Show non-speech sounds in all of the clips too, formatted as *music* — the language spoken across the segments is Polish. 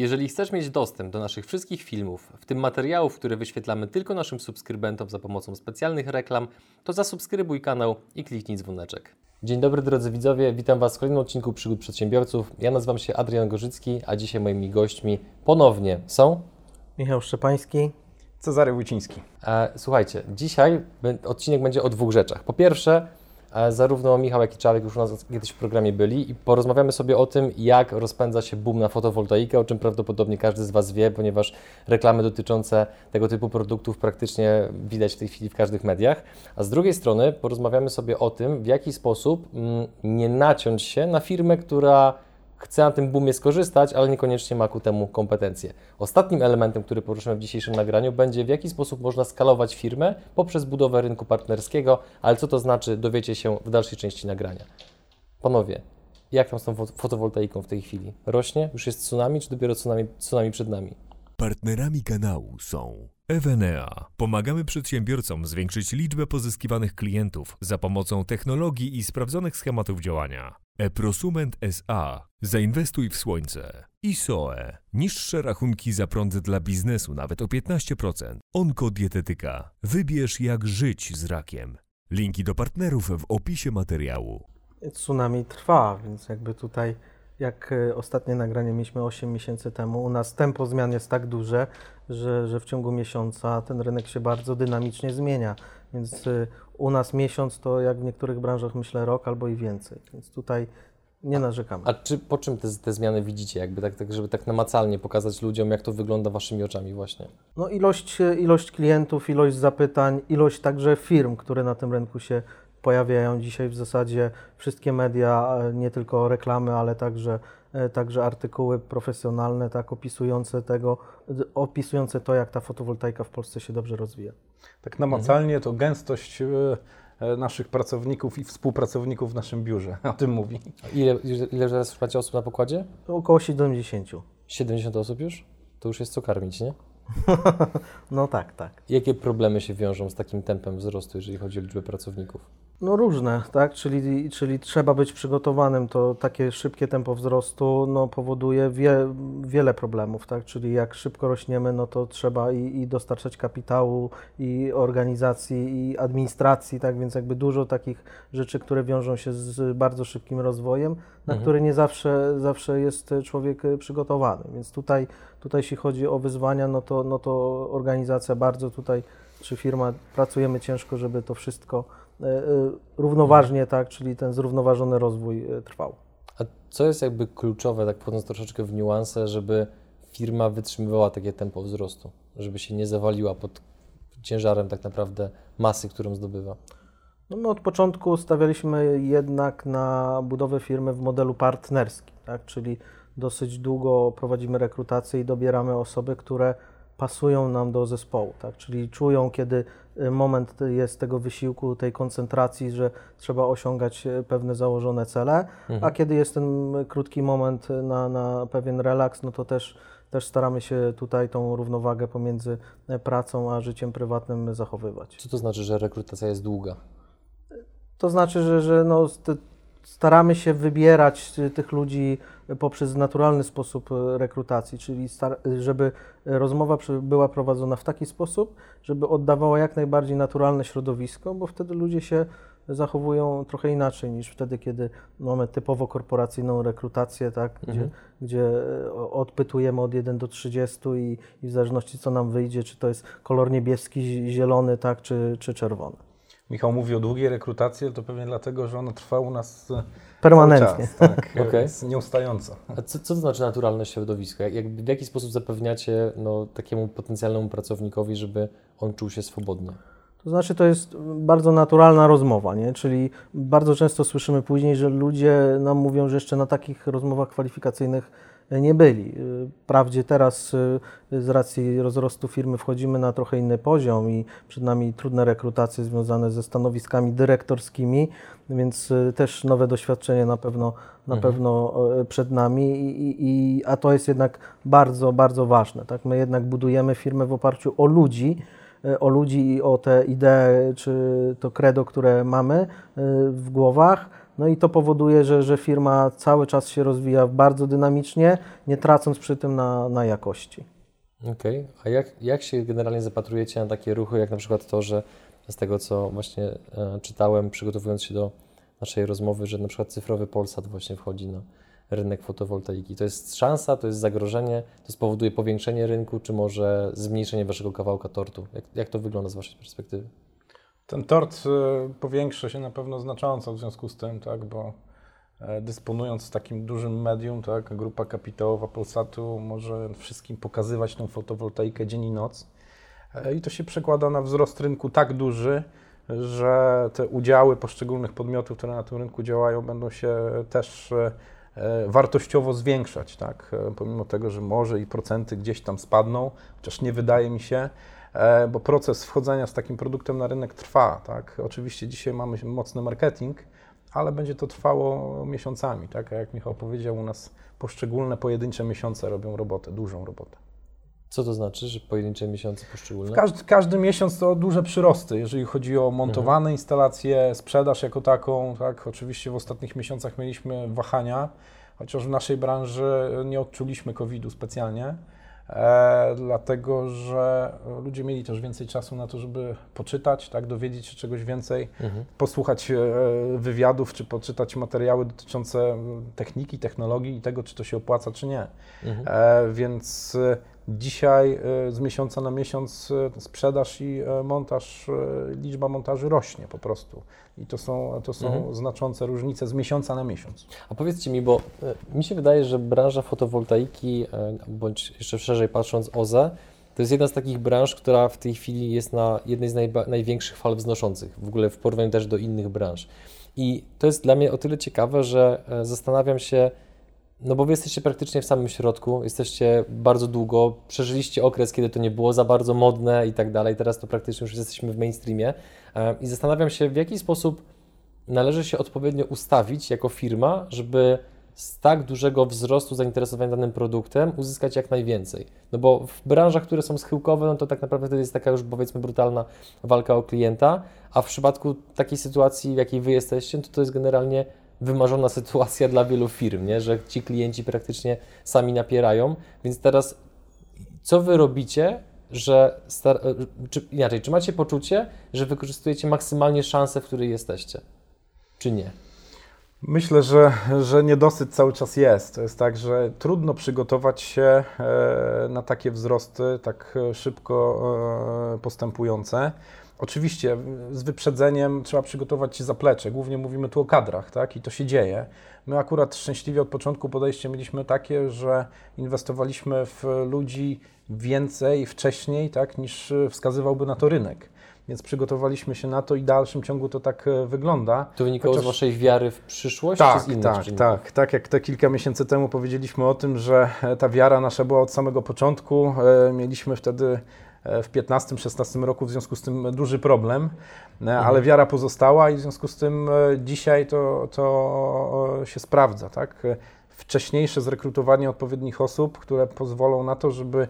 Jeżeli chcesz mieć dostęp do naszych wszystkich filmów, w tym materiałów, które wyświetlamy tylko naszym subskrybentom za pomocą specjalnych reklam, to zasubskrybuj kanał i kliknij dzwoneczek. Dzień dobry drodzy widzowie, witam Was w kolejnym odcinku Przygód Przedsiębiorców. Ja nazywam się Adrian Gorzycki, a dzisiaj moimi gośćmi ponownie są... Michał Szczepański. Cezary Wójciński. E, słuchajcie, dzisiaj odcinek będzie o dwóch rzeczach. Po pierwsze, zarówno Michał, jak i Czarek już u nas kiedyś w programie byli i porozmawiamy sobie o tym, jak rozpędza się boom na fotowoltaikę, o czym prawdopodobnie każdy z Was wie, ponieważ reklamy dotyczące tego typu produktów praktycznie widać w tej chwili w każdych mediach. A z drugiej strony porozmawiamy sobie o tym, w jaki sposób mm, nie naciąć się na firmę, która chce na tym boomie skorzystać, ale niekoniecznie ma ku temu kompetencje. Ostatnim elementem, który poruszymy w dzisiejszym nagraniu, będzie w jaki sposób można skalować firmę poprzez budowę rynku partnerskiego, ale co to znaczy, dowiecie się w dalszej części nagrania. Panowie, jak tam z tą fotowoltaiką w tej chwili? Rośnie? Już jest tsunami, czy dopiero tsunami, tsunami przed nami? Partnerami kanału są Evenea. Pomagamy przedsiębiorcom zwiększyć liczbę pozyskiwanych klientów za pomocą technologii i sprawdzonych schematów działania. E-Prosument SA. Zainwestuj w słońce. ISOE. Niższe rachunki za prąd dla biznesu nawet o 15%. Onkodietetyka. Wybierz jak żyć z rakiem. Linki do partnerów w opisie materiału. Tsunami trwa, więc jakby tutaj jak e, ostatnie nagranie mieliśmy 8 miesięcy temu, u nas tempo zmian jest tak duże, że, że w ciągu miesiąca ten rynek się bardzo dynamicznie zmienia. Więc e, u nas miesiąc to jak w niektórych branżach myślę rok albo i więcej. Więc tutaj nie narzekamy. A czy, po czym te, te zmiany widzicie, jakby tak, tak, żeby tak namacalnie pokazać ludziom, jak to wygląda waszymi oczami właśnie? No ilość, e, ilość klientów, ilość zapytań, ilość także firm, które na tym rynku się pojawiają dzisiaj w zasadzie wszystkie media, e, nie tylko reklamy, ale także, e, także artykuły profesjonalne, tak, opisujące, tego, opisujące to, jak ta fotowoltaika w Polsce się dobrze rozwija. Tak namacalnie to gęstość e, naszych pracowników i współpracowników w naszym biurze *laughs* o tym mówi. Ile, ile teraz macie osób na pokładzie? Około 70. 70 osób już? To już jest co karmić, nie? *laughs* no tak, tak. Jakie problemy się wiążą z takim tempem wzrostu, jeżeli chodzi o liczbę pracowników? No różne, tak? Czyli, czyli trzeba być przygotowanym. To takie szybkie tempo wzrostu no, powoduje wie, wiele problemów, tak? Czyli jak szybko rośniemy, no to trzeba i, i dostarczać kapitału, i organizacji, i administracji, tak? Więc jakby dużo takich rzeczy, które wiążą się z bardzo szybkim rozwojem, na mhm. który nie zawsze, zawsze jest człowiek przygotowany. Więc tutaj, tutaj jeśli chodzi o wyzwania, no to, no to organizacja bardzo tutaj, czy firma, pracujemy ciężko, żeby to wszystko równoważnie, tak, czyli ten zrównoważony rozwój e, trwał. A co jest jakby kluczowe, tak wchodząc troszeczkę w niuanse, żeby firma wytrzymywała takie tempo wzrostu, żeby się nie zawaliła pod ciężarem tak naprawdę masy, którą zdobywa? No my od początku stawialiśmy jednak na budowę firmy w modelu partnerskim, tak? czyli dosyć długo prowadzimy rekrutację i dobieramy osoby, które pasują nam do zespołu, tak? czyli czują, kiedy y, moment jest tego wysiłku, tej koncentracji, że trzeba osiągać y, pewne założone cele, mhm. a kiedy jest ten krótki moment na, na pewien relaks, no to też, też staramy się tutaj tą równowagę pomiędzy pracą a życiem prywatnym zachowywać. Co to znaczy, że rekrutacja jest długa? To znaczy, że, że no, staramy się wybierać tych ludzi poprzez naturalny sposób e, rekrutacji, czyli żeby rozmowa była prowadzona w taki sposób, żeby oddawała jak najbardziej naturalne środowisko, bo wtedy ludzie się zachowują trochę inaczej niż wtedy, kiedy mamy typowo korporacyjną rekrutację, tak, gdzie, mhm. gdzie e, odpytujemy od 1 do 30 i, i w zależności co nam wyjdzie, czy to jest kolor niebieski, zielony, tak, czy, czy czerwony. Michał mówi o długiej rekrutacji, to pewnie dlatego, że ona trwa u nas e, permanentnie. Czas, tak, okay. jest nieustająco. A co, co to znaczy naturalne środowisko? Jak, jak, w jaki sposób zapewniacie no, takiemu potencjalnemu pracownikowi, żeby on czuł się swobodnie? To znaczy, to jest bardzo naturalna rozmowa, nie? czyli bardzo często słyszymy później, że ludzie nam mówią, że jeszcze na takich rozmowach kwalifikacyjnych nie byli. Wprawdzie teraz y, z racji rozrostu firmy wchodzimy na trochę inny poziom i przed nami trudne rekrutacje związane ze stanowiskami dyrektorskimi, więc y, też nowe doświadczenie na pewno, na mhm. pewno y, przed nami, I, i, a to jest jednak bardzo, bardzo ważne. Tak? My jednak budujemy firmę w oparciu o ludzi, o ludzi i o te idee, czy to credo, które mamy w głowach, No i to powoduje, że, że firma cały czas się rozwija bardzo dynamicznie, nie tracąc przy tym na, na jakości. Okej, a jak, jak się generalnie zapatrujecie na takie ruchy, jak na przykład to, że z tego co właśnie e, czytałem, przygotowując się do naszej rozmowy, że na przykład cyfrowy Polsat właśnie wchodzi na rynek fotowoltaiki. To jest szansa, to jest zagrożenie, to spowoduje powiększenie rynku, czy może zmniejszenie waszego kawałka tortu? Jak, jak to wygląda z waszej perspektywy? Ten tort y, powiększy się na pewno znacząco w związku z tym, tak, bo e, dysponując takim dużym medium, tak, grupa kapitałowa Polsatu może wszystkim pokazywać tą fotowoltaikę dzień i noc. E, I to się przekłada na wzrost rynku tak duży, że te udziały poszczególnych podmiotów, które na tym rynku działają, będą się też e, e, wartościowo zwiększać, tak? E, Pomimo tego, że może i procenty gdzieś tam spadną, chociaż nie wydaje mi się, e, bo proces wchodzenia z takim produktem na rynek trwa, tak? Oczywiście dzisiaj mamy mocny marketing, ale będzie to trwało miesiącami, tak? A jak Michał powiedział, u nas poszczególne pojedyncze miesiące robią robotę, dużą robotę. Co to znaczy, że pojedyncze miesiące poszczególne? Każdy, każdy miesiąc to duże przyrosty, jeżeli chodzi o montowane Mhm. instalacje, sprzedaż jako taką. Tak, oczywiście w ostatnich miesiącach mieliśmy wahania, chociaż w naszej branży nie odczuliśmy COVID-u specjalnie, e, dlatego że ludzie mieli też więcej czasu na to, żeby poczytać, tak, dowiedzieć się czegoś więcej, Mhm. posłuchać e, wywiadów, czy poczytać materiały dotyczące techniki, technologii i tego, czy to się opłaca, czy nie. Mhm. E, więc dzisiaj e, z miesiąca na miesiąc e, sprzedaż i e, montaż, liczba montaży rośnie po prostu. I to są, to są Mhm. znaczące różnice z miesiąca na miesiąc. A powiedzcie mi, bo mi się wydaje, że branża fotowoltaiki, bądź jeszcze szerzej patrząc OZE, to jest jedna z takich branż, która w tej chwili jest na jednej z najba, największych fal wznoszących, w ogóle w porównaniu też do innych branż. I to jest dla mnie o tyle ciekawe, że zastanawiam się, no bo wy jesteście praktycznie w samym środku, jesteście bardzo długo, przeżyliście okres, kiedy to nie było za bardzo modne i tak dalej, teraz to praktycznie już jesteśmy w mainstreamie e, i zastanawiam się, w jaki sposób należy się odpowiednio ustawić jako firma, żeby z tak dużego wzrostu zainteresowania danym produktem uzyskać jak najwięcej. No bo w branżach, które są schyłkowe, no to tak naprawdę to jest taka już powiedzmy brutalna walka o klienta, a w przypadku takiej sytuacji, w jakiej wy jesteście, no to to jest generalnie wymarzona sytuacja dla wielu firm, nie? że ci klienci praktycznie sami napierają, więc teraz co wy robicie, że star- czy, inaczej, czy macie poczucie, że wykorzystujecie maksymalnie szansę, w której jesteście? Czy nie? Myślę, że, że niedosyt cały czas jest. To jest tak, że trudno przygotować się e, na takie wzrosty tak e, szybko e, postępujące. Oczywiście z wyprzedzeniem trzeba przygotować się zaplecze. Głównie mówimy tu o kadrach, tak? I to się dzieje. My akurat szczęśliwie od początku podejście mieliśmy takie, że inwestowaliśmy w ludzi więcej wcześniej, tak, niż wskazywałby na to rynek. Więc przygotowaliśmy się na to i w dalszym ciągu to tak e, wygląda. To wynikało Chociaż- z Waszej wiary w przyszłość, Tak, czy z innych tak, czynników? tak. Tak jak te kilka miesięcy temu powiedzieliśmy o tym, że e, ta wiara nasza była od samego początku. E, Mieliśmy wtedy e, w 15-16 roku w związku z tym duży problem, e, ale wiara pozostała i w związku z tym e, dzisiaj to, to e, się sprawdza. Tak? E, Wcześniejsze zrekrutowanie odpowiednich osób, które pozwolą na to, żeby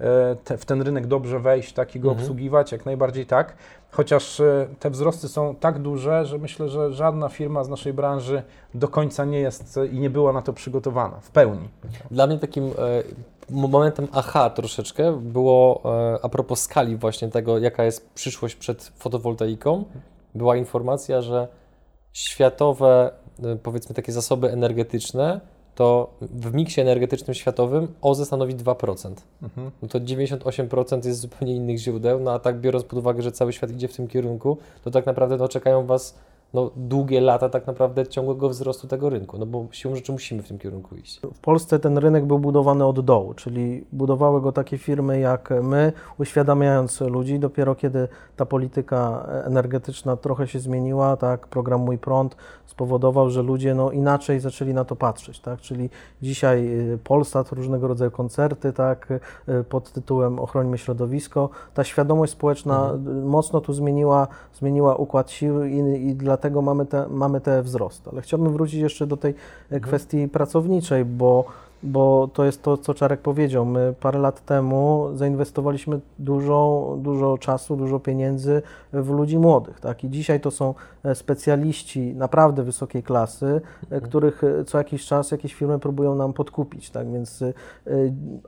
e, te, w ten rynek dobrze wejść, tak i go Mhm. obsługiwać, jak najbardziej tak. Chociaż e, te wzrosty są tak duże, że myślę, że żadna firma z naszej branży do końca nie jest e, i nie była na to przygotowana w pełni. Dla mnie takim e, momentem aha troszeczkę było e, a propos skali właśnie tego, jaka jest przyszłość przed fotowoltaiką, była informacja, że światowe, e, powiedzmy takie zasoby energetyczne, to w miksie energetycznym światowym OZE stanowi 2%. Mhm. No to 98% jest zupełnie innych źródeł, no a tak biorąc pod uwagę, że cały świat idzie w tym kierunku, to tak naprawdę no, czekają Was no, długie lata tak naprawdę ciągłego wzrostu tego rynku, no bo siłą rzeczy musimy w tym kierunku iść. W Polsce ten rynek był budowany od dołu, czyli budowały go takie firmy jak my, uświadamiając ludzi. Dopiero kiedy ta polityka energetyczna trochę się zmieniła, tak, program Mój Prąd spowodował, że ludzie no, inaczej zaczęli na to patrzeć. Tak? Czyli dzisiaj y, Polsat, różnego rodzaju koncerty tak, y, pod tytułem Ochrońmy środowisko. Ta świadomość społeczna y, mocno tu zmieniła, zmieniła układ sił i, i dlatego mamy te, mamy te wzrosty. Ale chciałbym wrócić jeszcze do tej e, kwestii pracowniczej, bo bo to jest to, co Czarek powiedział. My parę lat temu zainwestowaliśmy dużo, dużo czasu, dużo pieniędzy w ludzi młodych. Tak? I dzisiaj to są e, specjaliści naprawdę wysokiej klasy, e, Mhm. których e, co jakiś czas jakieś firmy próbują nam podkupić. Tak? Więc,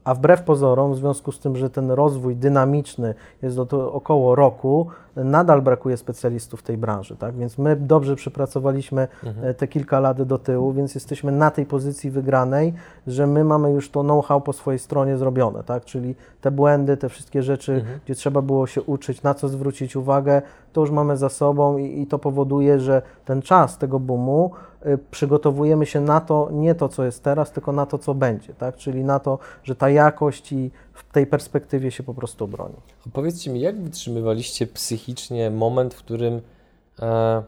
a wbrew pozorom, w związku z tym, że ten rozwój dynamiczny jest do to około roku, nadal brakuje specjalistów w tej branży. Tak? Więc my dobrze przypracowaliśmy e, te kilka lat do tyłu, więc jesteśmy na tej pozycji wygranej, że my mamy już to know-how po swojej stronie zrobione, tak? czyli te błędy, te wszystkie rzeczy, gdzie trzeba było się uczyć, na co zwrócić uwagę, to już mamy za sobą i, i to powoduje, że ten czas tego boomu y, przygotowujemy się na to, nie to, co jest teraz, tylko na to, co będzie, tak? czyli na to, że ta jakość i w tej perspektywie się po prostu obroni. A Powiedzcie mi, jak wytrzymywaliście psychicznie moment, w którym e,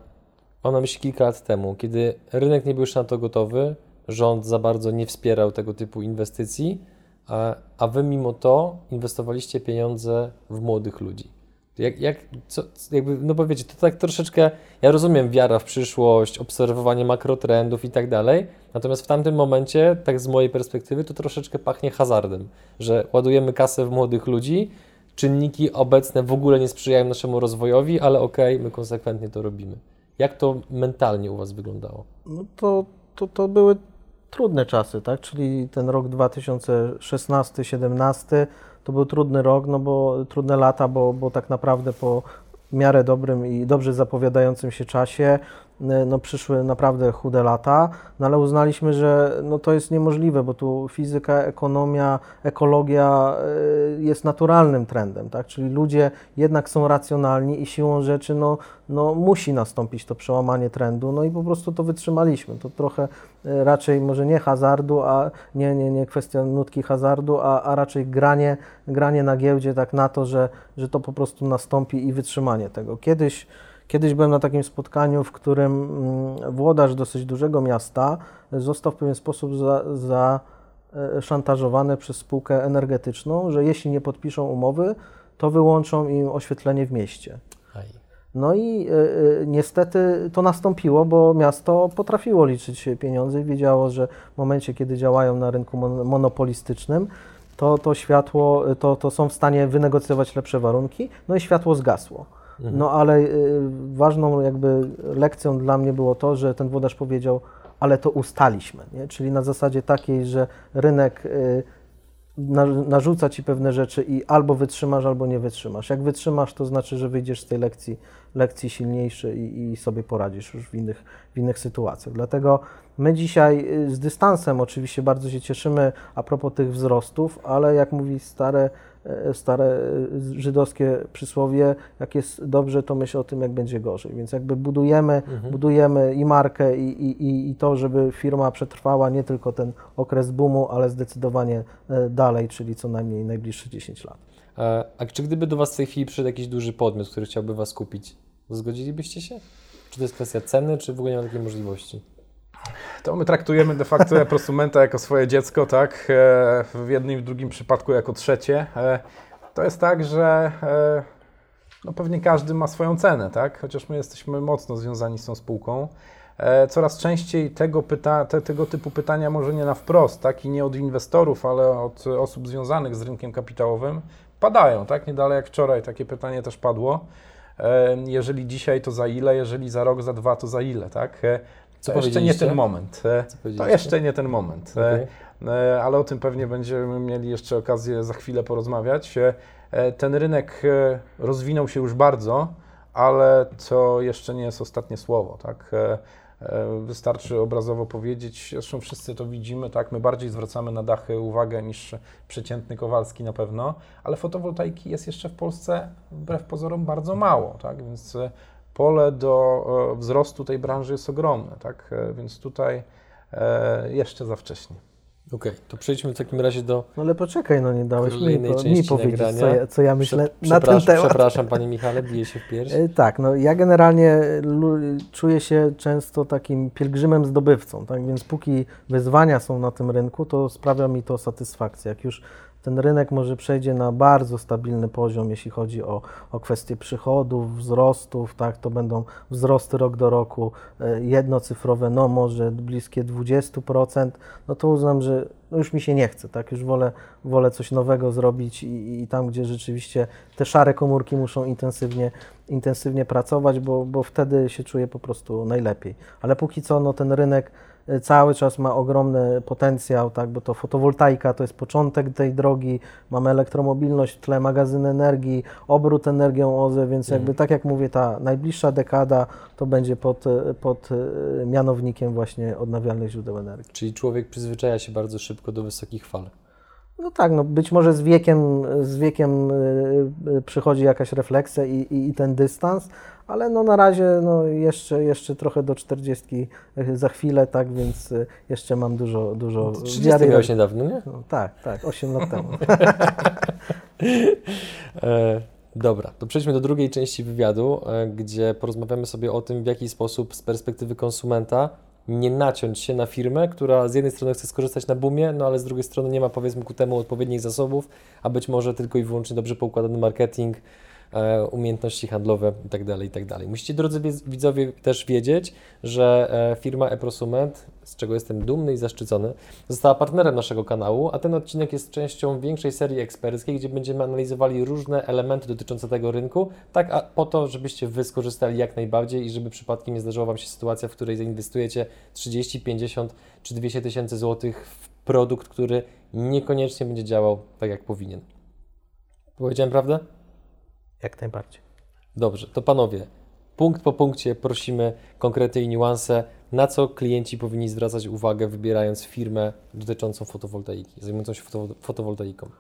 mam na myśli kilka lat temu, kiedy rynek nie był jeszcze na to gotowy, rząd za bardzo nie wspierał tego typu inwestycji, a, a wy mimo to inwestowaliście pieniądze w młodych ludzi. Jak, jak, co, jakby, no bo wiecie, to tak troszeczkę, ja rozumiem wiara w przyszłość, obserwowanie makrotrendów i tak dalej, natomiast w tamtym momencie, tak z mojej perspektywy, to troszeczkę pachnie hazardem, że ładujemy kasę w młodych ludzi, czynniki obecne w ogóle nie sprzyjają naszemu rozwojowi, ale okej, my konsekwentnie to robimy. Jak to mentalnie u Was wyglądało? No to, to, to były trudne czasy, tak? Czyli ten rok 2016-17 to był trudny rok, no bo trudne lata, bo, bo tak naprawdę po miarę dobrym i dobrze zapowiadającym się czasie no przyszły naprawdę chude lata, no ale uznaliśmy, że no to jest niemożliwe, bo tu fizyka, ekonomia, ekologia y, jest naturalnym trendem, tak? Czyli ludzie jednak są racjonalni i siłą rzeczy no, no musi nastąpić to przełamanie trendu, no i po prostu to wytrzymaliśmy. To trochę y, raczej może nie hazardu, a nie, nie, nie kwestia nutki hazardu, a, a raczej granie, granie na giełdzie tak na to, że, że to po prostu nastąpi i wytrzymanie tego. Kiedyś Kiedyś byłem na takim spotkaniu, w którym mm, włodarz dosyć dużego miasta został w pewien sposób za, za e, szantażowany przez spółkę energetyczną, że jeśli nie podpiszą umowy, to wyłączą im oświetlenie w mieście. No i y, y, niestety to nastąpiło, bo miasto potrafiło liczyć pieniądze i wiedziało, że w momencie, kiedy działają na rynku mon monopolistycznym, to, to światło, to, to są w stanie wynegocjować lepsze warunki, no i światło zgasło. No ale y, ważną jakby lekcją dla mnie było to, że ten włodarz powiedział, ale to ustaliśmy, nie? czyli na zasadzie takiej, że rynek y, na- narzuca ci pewne rzeczy i albo wytrzymasz, albo nie wytrzymasz. Jak wytrzymasz, to znaczy, że wyjdziesz z tej lekcji, lekcji silniejszy i, i sobie poradzisz już w innych, w innych sytuacjach. Dlatego my dzisiaj y, z dystansem oczywiście bardzo się cieszymy a propos tych wzrostów, ale jak mówi stare, stare e, żydowskie przysłowie, jak jest dobrze, to myśl o tym, jak będzie gorzej. Więc jakby budujemy, budujemy i markę, i, i, i- to, żeby firma przetrwała nie tylko ten okres boomu, ale zdecydowanie e, dalej, czyli co najmniej najbliższe 10 lat. E, A czy gdyby do Was w tej chwili przyszedł jakiś duży podmiot, który chciałby Was kupić, zgodzilibyście się? Czy to jest kwestia ceny, czy w ogóle nie ma takiej możliwości? To my traktujemy de facto prosumenta jako swoje dziecko, tak? E, W jednym i w drugim przypadku jako trzecie. E, To jest tak, że e, no pewnie każdy ma swoją cenę, tak? Chociaż my jesteśmy mocno związani z tą spółką. Coraz częściej tego, pyta, te, tego typu pytania, może nie na wprost, tak? I nie od inwestorów, ale od osób związanych z rynkiem kapitałowym, padają, tak? Nie dalej jak wczoraj takie pytanie też padło. Jeżeli dzisiaj, to za ile? Jeżeli za rok, za dwa, to za ile, tak? Co to jeszcze nie ten moment. To jeszcze nie ten moment. Okej. e, Ale o tym pewnie będziemy mieli jeszcze okazję za chwilę porozmawiać. E, Ten rynek e, rozwinął się już bardzo, ale to jeszcze nie jest ostatnie słowo. Tak? Wystarczy obrazowo powiedzieć, zresztą wszyscy to widzimy, tak? my bardziej zwracamy na dachy uwagę niż przeciętny Kowalski na pewno, ale fotowoltaiki jest jeszcze w Polsce wbrew pozorom bardzo mało, tak? więc pole do e, wzrostu tej branży jest ogromne, tak? E, więc tutaj e, jeszcze za wcześnie. Okej, to przejdźmy w takim razie do No ale poczekaj, no nie dałeś mi, po, mi powiedzieć, co ja, co ja myślę na ten przepraszam, temat. Przepraszam, Panie Michale, biję się w pierś. Tak, no ja generalnie czuję się często takim pielgrzymem zdobywcą, tak więc póki wyzwania są na tym rynku, to sprawia mi to satysfakcję. Jak już ten rynek może przejdzie na bardzo stabilny poziom, jeśli chodzi o, o kwestie przychodów, wzrostów, tak, to będą wzrosty rok do roku e, jednocyfrowe, no może bliskie 20%, no to uznam, że no już mi się nie chce, tak, już wolę, wolę coś nowego zrobić i, i tam, gdzie rzeczywiście te szare komórki muszą intensywnie, intensywnie pracować, bo, bo wtedy się czuję po prostu najlepiej. Ale póki co, no ten rynek cały czas ma ogromny potencjał, tak, bo to fotowoltaika to jest początek tej drogi, mamy elektromobilność w tle, magazyn energii, obrót energią OZE, więc jakby mhm. tak jak mówię, ta najbliższa dekada to będzie pod, pod y, mianownikiem właśnie odnawialnych źródeł energii. Czyli człowiek przyzwyczaja się bardzo szybko do wysokich fal. No tak, no być może z wiekiem, z wiekiem przychodzi jakaś refleksja i, i, i ten dystans, ale no na razie no jeszcze, jeszcze trochę do 40 e, za chwilę, tak, więc e, jeszcze mam dużo, dużo 30 wiary. miałeś niedawno, nie? No, tak, tak, 8 lat temu. *laughs* e, dobra, to przejdźmy do drugiej części wywiadu, e, gdzie porozmawiamy sobie o tym, w jaki sposób z perspektywy konsumenta nie naciąć się na firmę, która z jednej strony chce skorzystać na boomie, no ale z drugiej strony nie ma powiedzmy ku temu odpowiednich zasobów, a być może tylko i wyłącznie dobrze poukładany marketing, umiejętności handlowe itd., tak itd. Tak Musicie, drodzy widzowie, też wiedzieć, że e, firma eProsument, z czego jestem dumny i zaszczycony, została partnerem naszego kanału, a ten odcinek jest częścią większej serii eksperckiej, gdzie będziemy analizowali różne elementy dotyczące tego rynku, tak a po to, żebyście Wy skorzystali jak najbardziej i żeby przypadkiem nie zdarzyła Wam się sytuacja, w której zainwestujecie 30, 50 czy 200 tysięcy złotych w produkt, który niekoniecznie będzie działał tak, jak powinien. Powiedziałem prawdę? Jak najbardziej. Dobrze, to panowie, punkt po punkcie prosimy konkrety i niuanse, na co klienci powinni zwracać uwagę, wybierając firmę dotyczącą fotowoltaiki, zajmującą się fotowoltaiką.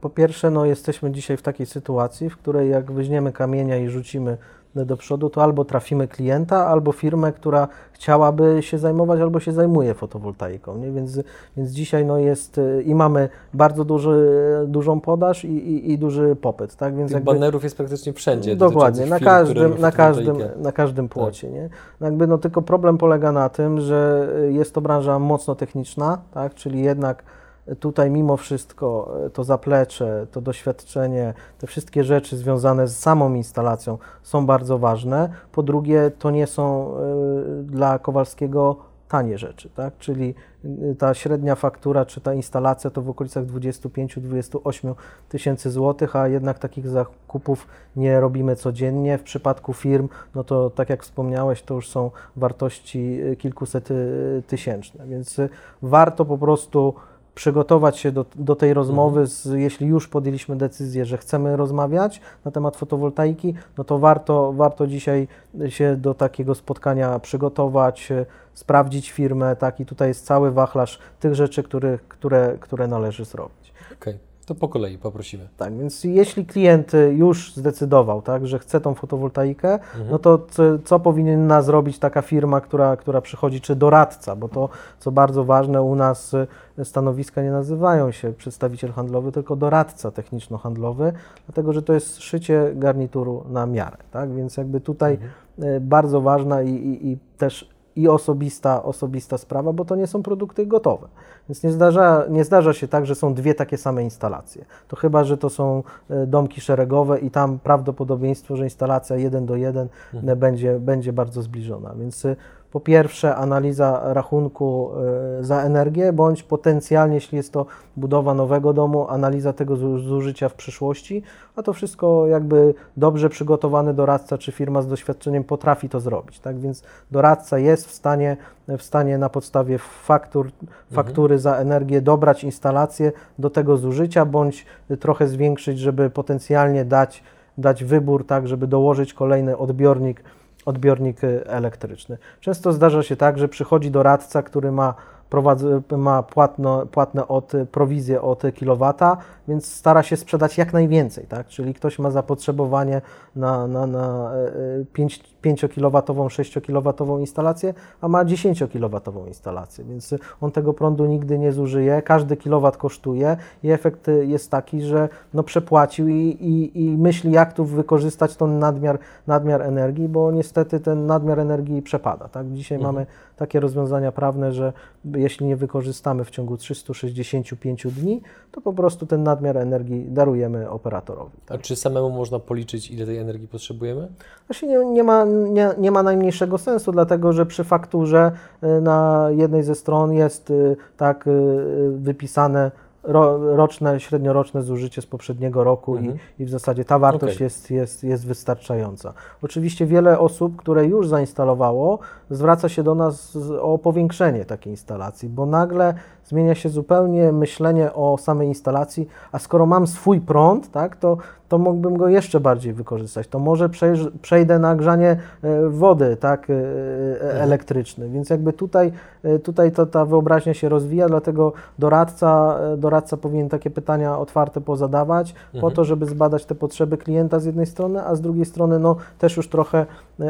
Po pierwsze, no, jesteśmy dzisiaj w takiej sytuacji, w której jak weźmiemy kamienia i rzucimy do przodu, to albo trafimy klienta, albo firmę, która chciałaby się zajmować, albo się zajmuje fotowoltaiką. Nie? Więc, więc dzisiaj no, jest y, i mamy bardzo duży, dużą podaż i, i, i duży popyt. Tak? Więc Tych jakby, banerów jest praktycznie wszędzie. Dokładnie, na, firm, każdym, na, każdym, na każdym tak. płocie. Tak. Nie? No jakby, no, tylko problem polega na tym, że jest to branża mocno techniczna, tak? czyli jednak tutaj mimo wszystko e, to zaplecze, to doświadczenie, te wszystkie rzeczy związane z samą instalacją są bardzo ważne. Po drugie, to nie są e, dla Kowalskiego tanie rzeczy, tak? czyli e, ta średnia faktura czy ta instalacja to w okolicach 25-28 tysięcy złotych, a jednak takich zakupów nie robimy codziennie. W przypadku firm, no to tak jak wspomniałeś, to już są wartości kilkuset tysięczne, więc warto po prostu przygotować się do, do tej rozmowy, z, jeśli już podjęliśmy decyzję, że chcemy rozmawiać na temat fotowoltaiki, no to warto, warto dzisiaj się do takiego spotkania przygotować, sprawdzić firmę, tak, i tutaj jest cały wachlarz tych rzeczy, które, które, które należy zrobić. Okay. To po kolei poprosimy. Tak, więc jeśli klient już zdecydował, tak, że chce tą fotowoltaikę, mhm. no to co, co powinna zrobić taka firma, która, która przychodzi, czy doradca, bo to, co bardzo ważne, u nas stanowiska nie nazywają się przedstawiciel handlowy, tylko doradca techniczno-handlowy, dlatego że to jest szycie garnituru na miarę, tak, więc jakby tutaj mhm. E, bardzo ważna i, i, i też i osobista, osobista sprawa, bo to nie są produkty gotowe. Więc nie zdarza, nie zdarza się tak, że są dwie takie same instalacje. To chyba, że to są e, domki szeregowe i tam prawdopodobieństwo, że instalacja jeden do jeden mhm. będzie, będzie bardzo zbliżona. Więc e, po pierwsze analiza rachunku e, za energię, bądź potencjalnie, jeśli jest to budowa nowego domu, analiza tego zużycia w przyszłości, a to wszystko jakby dobrze przygotowany doradca czy firma z doświadczeniem potrafi to zrobić. Tak więc doradca jest w stanie, w stanie na podstawie faktur, mhm. faktury za energię dobrać instalację do tego zużycia, bądź trochę zwiększyć, żeby potencjalnie dać, dać wybór, tak, żeby dołożyć kolejny odbiornik odbiornik y, elektryczny. Często zdarza się tak, że przychodzi doradca, który ma prowadzy, ma płatno, płatne od, prowizję od kilowata, więc stara się sprzedać jak najwięcej, tak? Czyli ktoś ma zapotrzebowanie na, na, na 5-kilowatową, 6-kilowatową instalację, a ma 10-kilowatową instalację, więc on tego prądu nigdy nie zużyje, każdy kilowat kosztuje i efekt jest taki, że no przepłacił i, i, i myśli, jak tu wykorzystać ten nadmiar, nadmiar energii, bo niestety ten nadmiar energii przepada, tak? Dzisiaj mhm. mamy takie rozwiązania prawne, że jeśli nie wykorzystamy w ciągu 365 dni, to po prostu ten nadmiar energii darujemy operatorowi. A czy samemu można policzyć, ile tej energii potrzebujemy? Właśnie nie, nie, ma, nie, nie ma najmniejszego sensu, dlatego że przy fakturze y, na jednej ze stron jest y, tak y, wypisane ro, roczne, średnioroczne zużycie z poprzedniego roku Mhm. i, i w zasadzie ta wartość Okej. jest, jest, jest wystarczająca. Oczywiście wiele osób, które już zainstalowało, zwraca się do nas o powiększenie takiej instalacji, bo nagle zmienia się zupełnie myślenie o samej instalacji, a skoro mam swój prąd, tak, to, to mógłbym go jeszcze bardziej wykorzystać. To może przejrz- przejdę na grzanie e, wody tak, e, e, elektrycznej, więc jakby tutaj, tutaj to, ta wyobraźnia się rozwija, dlatego doradca, doradca powinien takie pytania otwarte pozadawać, po to, żeby zbadać te potrzeby klienta z jednej strony, a z drugiej strony no, też już trochę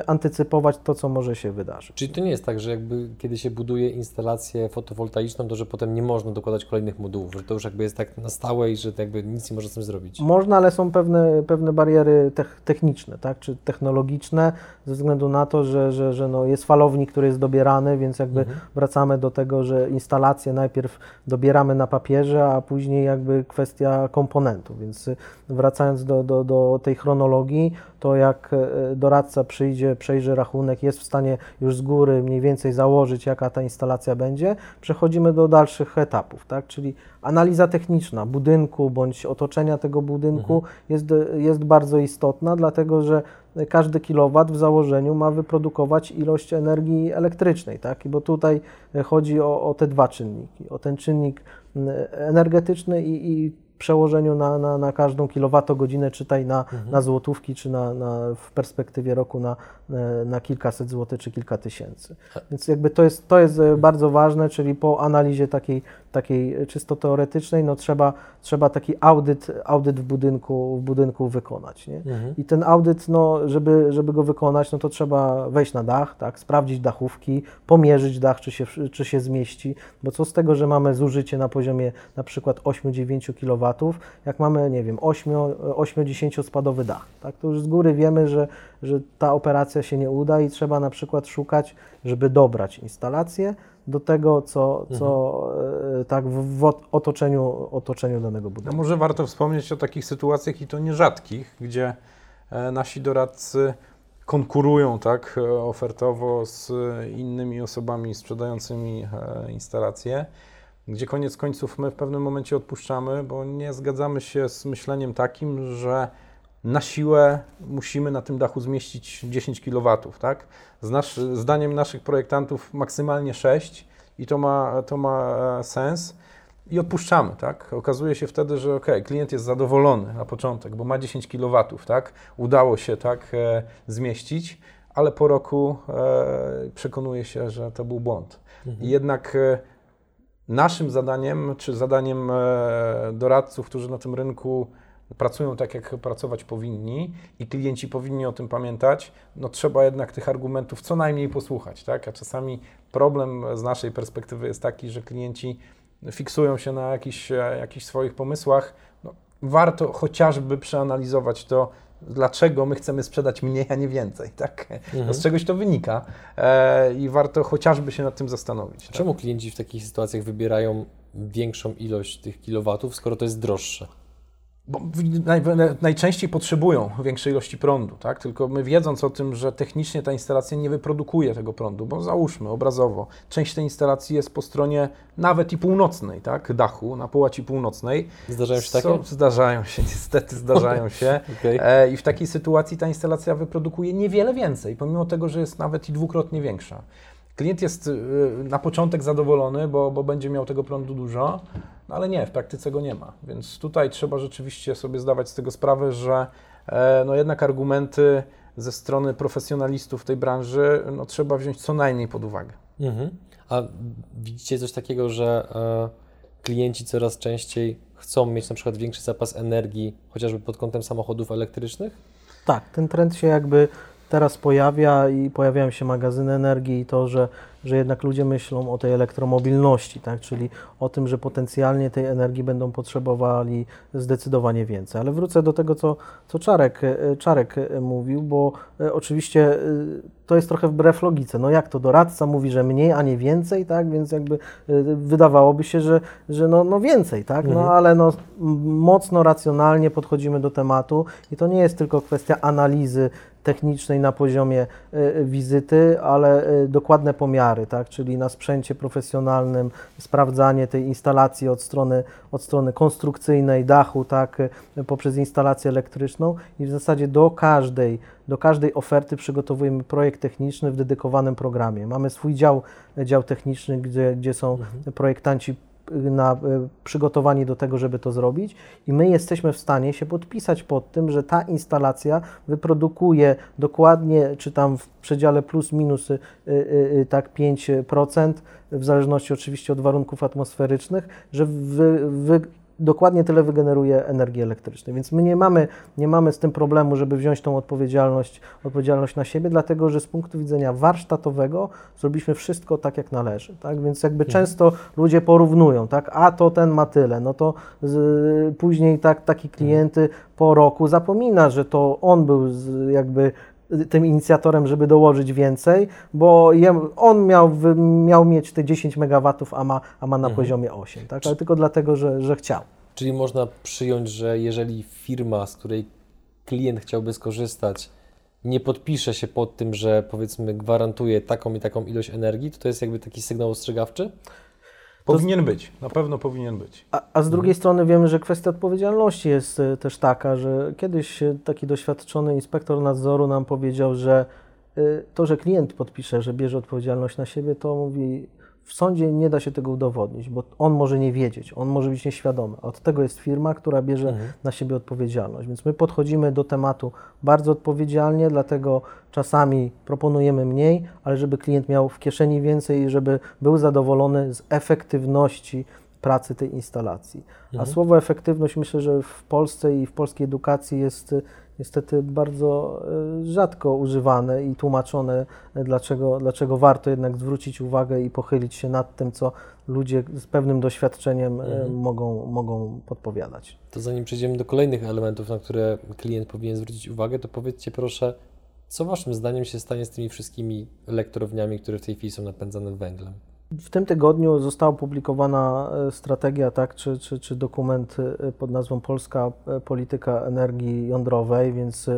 antycypować to, co może się wydarzyć. Czyli to nie jest tak, że jakby kiedy się buduje instalację fotowoltaiczną, to że potem nie można dokładać kolejnych modułów, że to już jakby jest tak na stałe i że jakby nic nie można z tym zrobić. Można, ale są pewne, pewne bariery tech, techniczne, tak, czy technologiczne, ze względu na to, że, że, że no jest falownik, który jest dobierany, więc jakby wracamy do tego, że instalację najpierw dobieramy na papierze, a później jakby kwestia komponentów. Więc wracając do, do, do tej chronologii, to jak e, doradca przyjdzie, przejrzy rachunek, jest w stanie już z góry mniej więcej założyć, jaka ta instalacja będzie, przechodzimy do dalszych etapów, tak? czyli analiza techniczna budynku bądź otoczenia tego budynku jest, jest bardzo istotna, dlatego że każdy kilowat w założeniu ma wyprodukować ilość energii elektrycznej, tak? Bo tutaj chodzi o, o te dwa czynniki, o ten czynnik m, energetyczny i, i przełożeniu na, na, na każdą kilowatogodzinę, czytaj na, na złotówki, czy na, na, w perspektywie roku na, na kilkaset złotych, czy kilka tysięcy. Więc jakby to jest, to jest e, bardzo ważne, czyli po analizie takiej, takiej czysto teoretycznej, no trzeba, trzeba taki audyt, audyt w, budynku, w budynku wykonać. Nie? Mhm. I ten audyt, no, żeby, żeby go wykonać, no to trzeba wejść na dach, tak, sprawdzić dachówki, pomierzyć dach, czy się, czy się zmieści, bo co z tego, że mamy zużycie na poziomie na przykład 8-9 kW, jak mamy, nie wiem, 8-10 spadowy dach, tak, to już z góry wiemy, że, że ta operacja się nie uda i trzeba na przykład szukać, żeby dobrać instalację do tego, co, co e, tak w, w otoczeniu, otoczeniu danego No budynku. może warto wspomnieć o takich sytuacjach i to nierzadkich, gdzie e, nasi doradcy konkurują tak e, ofertowo z innymi osobami sprzedającymi instalacje, gdzie koniec końców my w pewnym momencie odpuszczamy, bo nie zgadzamy się z myśleniem takim, że na siłę musimy na tym dachu zmieścić 10 kW, tak? Z nasz, zdaniem naszych projektantów maksymalnie 6 i to ma, to ma e, sens i odpuszczamy, tak? Okazuje się wtedy, że ok, klient jest zadowolony na początek, bo ma 10 kW, tak? Udało się tak e, zmieścić, ale po roku e, przekonuje się, że to był błąd. I jednak e, naszym zadaniem, czy zadaniem e, doradców, którzy na tym rynku pracują tak, jak pracować powinni i klienci powinni o tym pamiętać, no trzeba jednak tych argumentów co najmniej posłuchać, tak? A czasami problem z naszej perspektywy jest taki, że klienci fiksują się na jakichś, e, jakichś swoich pomysłach. No, warto chociażby przeanalizować to, dlaczego my chcemy sprzedać mniej, a nie więcej, tak? No, z czegoś to wynika e, i warto chociażby się nad tym zastanowić. Tak? Czemu klienci w takich sytuacjach wybierają większą ilość tych kilowatów, skoro to jest droższe? Bo naj, najczęściej potrzebują większej ilości prądu, tak? Tylko my wiedząc o tym, że technicznie ta instalacja nie wyprodukuje tego prądu, bo załóżmy obrazowo, część tej instalacji jest po stronie nawet i północnej, tak? Dachu, na połaci północnej. Zdarzają się Są- takie? Zdarzają się, *laughs* niestety zdarzają się. *laughs* Okej. E, I w takiej sytuacji ta instalacja wyprodukuje niewiele więcej, pomimo tego, że jest nawet i dwukrotnie większa. Klient jest y, na początek zadowolony, bo, bo będzie miał tego prądu dużo, no ale nie, w praktyce go nie ma. Więc tutaj trzeba rzeczywiście sobie zdawać z tego sprawę, że e, no jednak argumenty ze strony profesjonalistów tej branży no, trzeba wziąć co najmniej pod uwagę. Mhm. A widzicie coś takiego, że e, klienci coraz częściej chcą mieć na przykład większy zapas energii, chociażby pod kątem samochodów elektrycznych? Tak, ten trend się jakby teraz pojawia i pojawiają się magazyny energii i to, że że jednak ludzie myślą o tej elektromobilności, tak? czyli o tym, że potencjalnie tej energii będą potrzebowali zdecydowanie więcej. Ale wrócę do tego, co, co Czarek, e, Czarek e, mówił, bo e, oczywiście to jest trochę wbrew logice. No jak to doradca mówi, że mniej, a nie więcej, tak? Więc jakby e, wydawałoby się, że, że no, no więcej, tak? No ale no, mocno racjonalnie podchodzimy do tematu i to nie jest tylko kwestia analizy technicznej na poziomie e, wizyty, ale dokładne pomiary, tak? czyli na sprzęcie profesjonalnym, sprawdzanie tej instalacji od strony, od strony konstrukcyjnej, dachu, tak? poprzez instalację elektryczną i w zasadzie do każdej, do każdej oferty przygotowujemy projekt techniczny w dedykowanym programie. Mamy swój dział, dział techniczny, gdzie, gdzie są projektanci na, e, przygotowani do tego, żeby to zrobić i my jesteśmy w stanie się podpisać pod tym, że ta instalacja wyprodukuje dokładnie, czy tam w przedziale plus minus y, y, tak 5%, w zależności oczywiście od warunków atmosferycznych, że wy, wy, dokładnie tyle wygeneruje energii elektrycznej. Więc my nie mamy, nie mamy z tym problemu, żeby wziąć tą odpowiedzialność, odpowiedzialność na siebie, dlatego że z punktu widzenia warsztatowego zrobiliśmy wszystko tak, jak należy. Tak? Więc jakby często ludzie porównują, tak? a to ten ma tyle, no to z, później tak, taki klienty po roku zapomina, że to on był z, jakby tym inicjatorem, żeby dołożyć więcej, bo on miał, miał mieć te 10 MW, a ma, a ma na poziomie 8, tak? ale tylko dlatego, że, że chciał. Czyli można przyjąć, że jeżeli firma, z której klient chciałby skorzystać, nie podpisze się pod tym, że powiedzmy gwarantuje taką i taką ilość energii, to to jest jakby taki sygnał ostrzegawczy? Powinien być, na pewno powinien być. A, a z drugiej strony wiemy, że kwestia odpowiedzialności jest e, też taka, że kiedyś e, taki doświadczony inspektor nadzoru nam powiedział, że e, to, że klient podpisze, że bierze odpowiedzialność na siebie, to mówi, w sądzie nie da się tego udowodnić, bo on może nie wiedzieć, on może być nieświadomy. Od tego jest firma, która bierze na siebie odpowiedzialność. Więc my podchodzimy do tematu bardzo odpowiedzialnie, dlatego czasami proponujemy mniej, ale żeby klient miał w kieszeni więcej i żeby był zadowolony z efektywności pracy tej instalacji. A słowo efektywność myślę, że w Polsce i w polskiej edukacji jest niestety bardzo y, rzadko używane i tłumaczone, y, dlaczego, dlaczego warto jednak zwrócić uwagę i pochylić się nad tym, co ludzie z pewnym doświadczeniem y, mogą, mogą podpowiadać. To zanim przejdziemy do kolejnych elementów, na które klient powinien zwrócić uwagę, to powiedzcie proszę, co Waszym zdaniem się stanie z tymi wszystkimi elektrowniami, które w tej chwili są napędzane węglem? W tym tygodniu została opublikowana e, strategia, tak, czy, czy, czy dokument e, pod nazwą Polska e, Polityka Energii Jądrowej, więc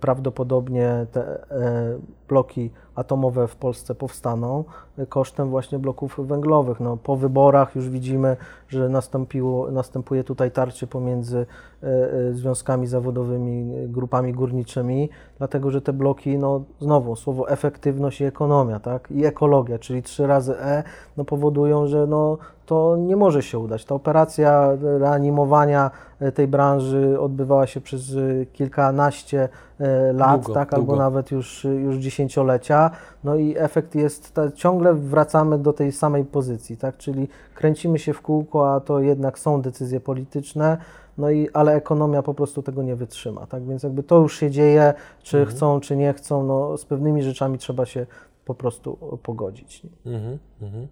prawdopodobnie te e, bloki atomowe w Polsce powstaną e, kosztem właśnie bloków węglowych. No, po wyborach już widzimy, że nastąpiło, następuje tutaj tarcie pomiędzy e, e, związkami zawodowymi, e, grupami górniczymi, dlatego że te bloki, no znowu słowo efektywność i ekonomia, tak, i ekologia, czyli trzy razy E, no powodują, że no to nie może się udać. Ta operacja reanimowania e, tej branży odbywała się przez e, kilkanaście e, lat, Długo, tak, albo długo. nawet już, już dziesięciolecia. No i efekt jest, ta, ciągle wracamy do tej samej pozycji, tak, czyli kręcimy się w kółko, a to jednak są decyzje polityczne. No i, ale ekonomia po prostu tego nie wytrzyma, tak? Więc jakby to już się dzieje, czy chcą, czy nie chcą, no z pewnymi rzeczami trzeba się po prostu pogodzić. Mhm, mhm.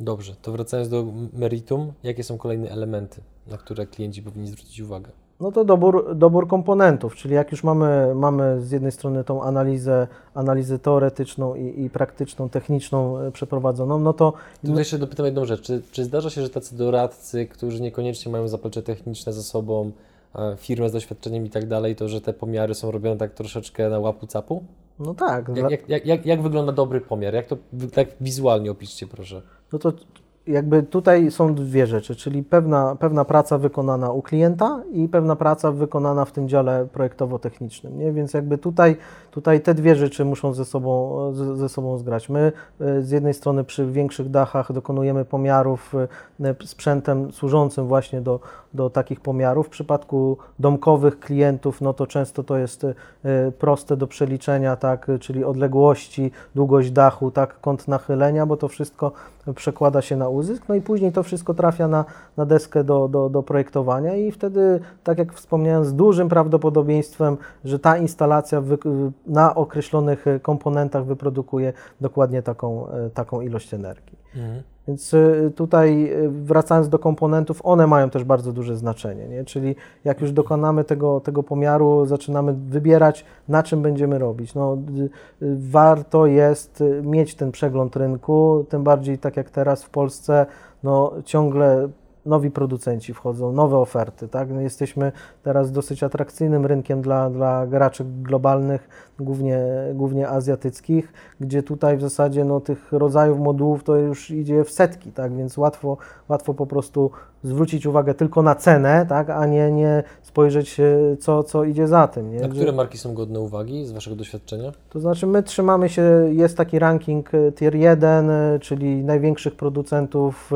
Dobrze, to wracając do meritum, jakie są kolejne elementy, na które klienci powinni zwrócić uwagę? No to dobór, dobór komponentów, czyli jak już mamy, mamy z jednej strony tą analizę, analizę teoretyczną i, i praktyczną, techniczną e, przeprowadzoną, no to Tu jeszcze dopytam jedną rzecz. Czy, czy zdarza się, że tacy doradcy, którzy niekoniecznie mają zaplecze techniczne za sobą, firmę z doświadczeniem i tak dalej, to że te pomiary są robione tak troszeczkę na łapu capu? no tak, Jak, jak, jak, jak, wygląda dobry pomiar? Jak to tak wizualnie opiszcie, proszę? No to jakby tutaj są dwie rzeczy, czyli pewna, pewna praca wykonana u klienta i pewna praca wykonana w tym dziale projektowo-technicznym. Nie? Więc jakby tutaj, tutaj te dwie rzeczy muszą ze sobą, ze, ze sobą zgrać. My e, z jednej strony przy większych dachach dokonujemy pomiarów e, sprzętem służącym właśnie do, do takich pomiarów. W przypadku domkowych klientów, no to często to jest e, proste do przeliczenia, tak, czyli odległości, długość dachu, tak, kąt nachylenia, bo to wszystko przekłada się na uzysk, no i później to wszystko trafia na, na deskę do, do, do projektowania i wtedy, tak jak wspomniałem, z dużym prawdopodobieństwem, że ta instalacja wy, na określonych komponentach wyprodukuje dokładnie taką, taką ilość energii. Mhm. Więc y, tutaj y, wracając do komponentów, one mają też bardzo duże znaczenie, nie? czyli jak już dokonamy tego, tego pomiaru, zaczynamy wybierać, na czym będziemy robić. No, y, warto jest mieć ten przegląd rynku, tym bardziej tak jak teraz w Polsce, no, ciągle nowi producenci wchodzą, nowe oferty. Tak? No jesteśmy teraz dosyć atrakcyjnym rynkiem dla, dla graczy globalnych, głównie, głównie azjatyckich, gdzie tutaj w zasadzie no, tych rodzajów modułów to już idzie w setki, tak? więc łatwo, łatwo po prostu zwrócić uwagę tylko na cenę, tak? a nie, nie spojrzeć, e, co, co idzie za tym. Nie? A które marki są godne uwagi z Waszego doświadczenia? To znaczy, my trzymamy się, jest taki ranking e, Tier 1, e, czyli największych producentów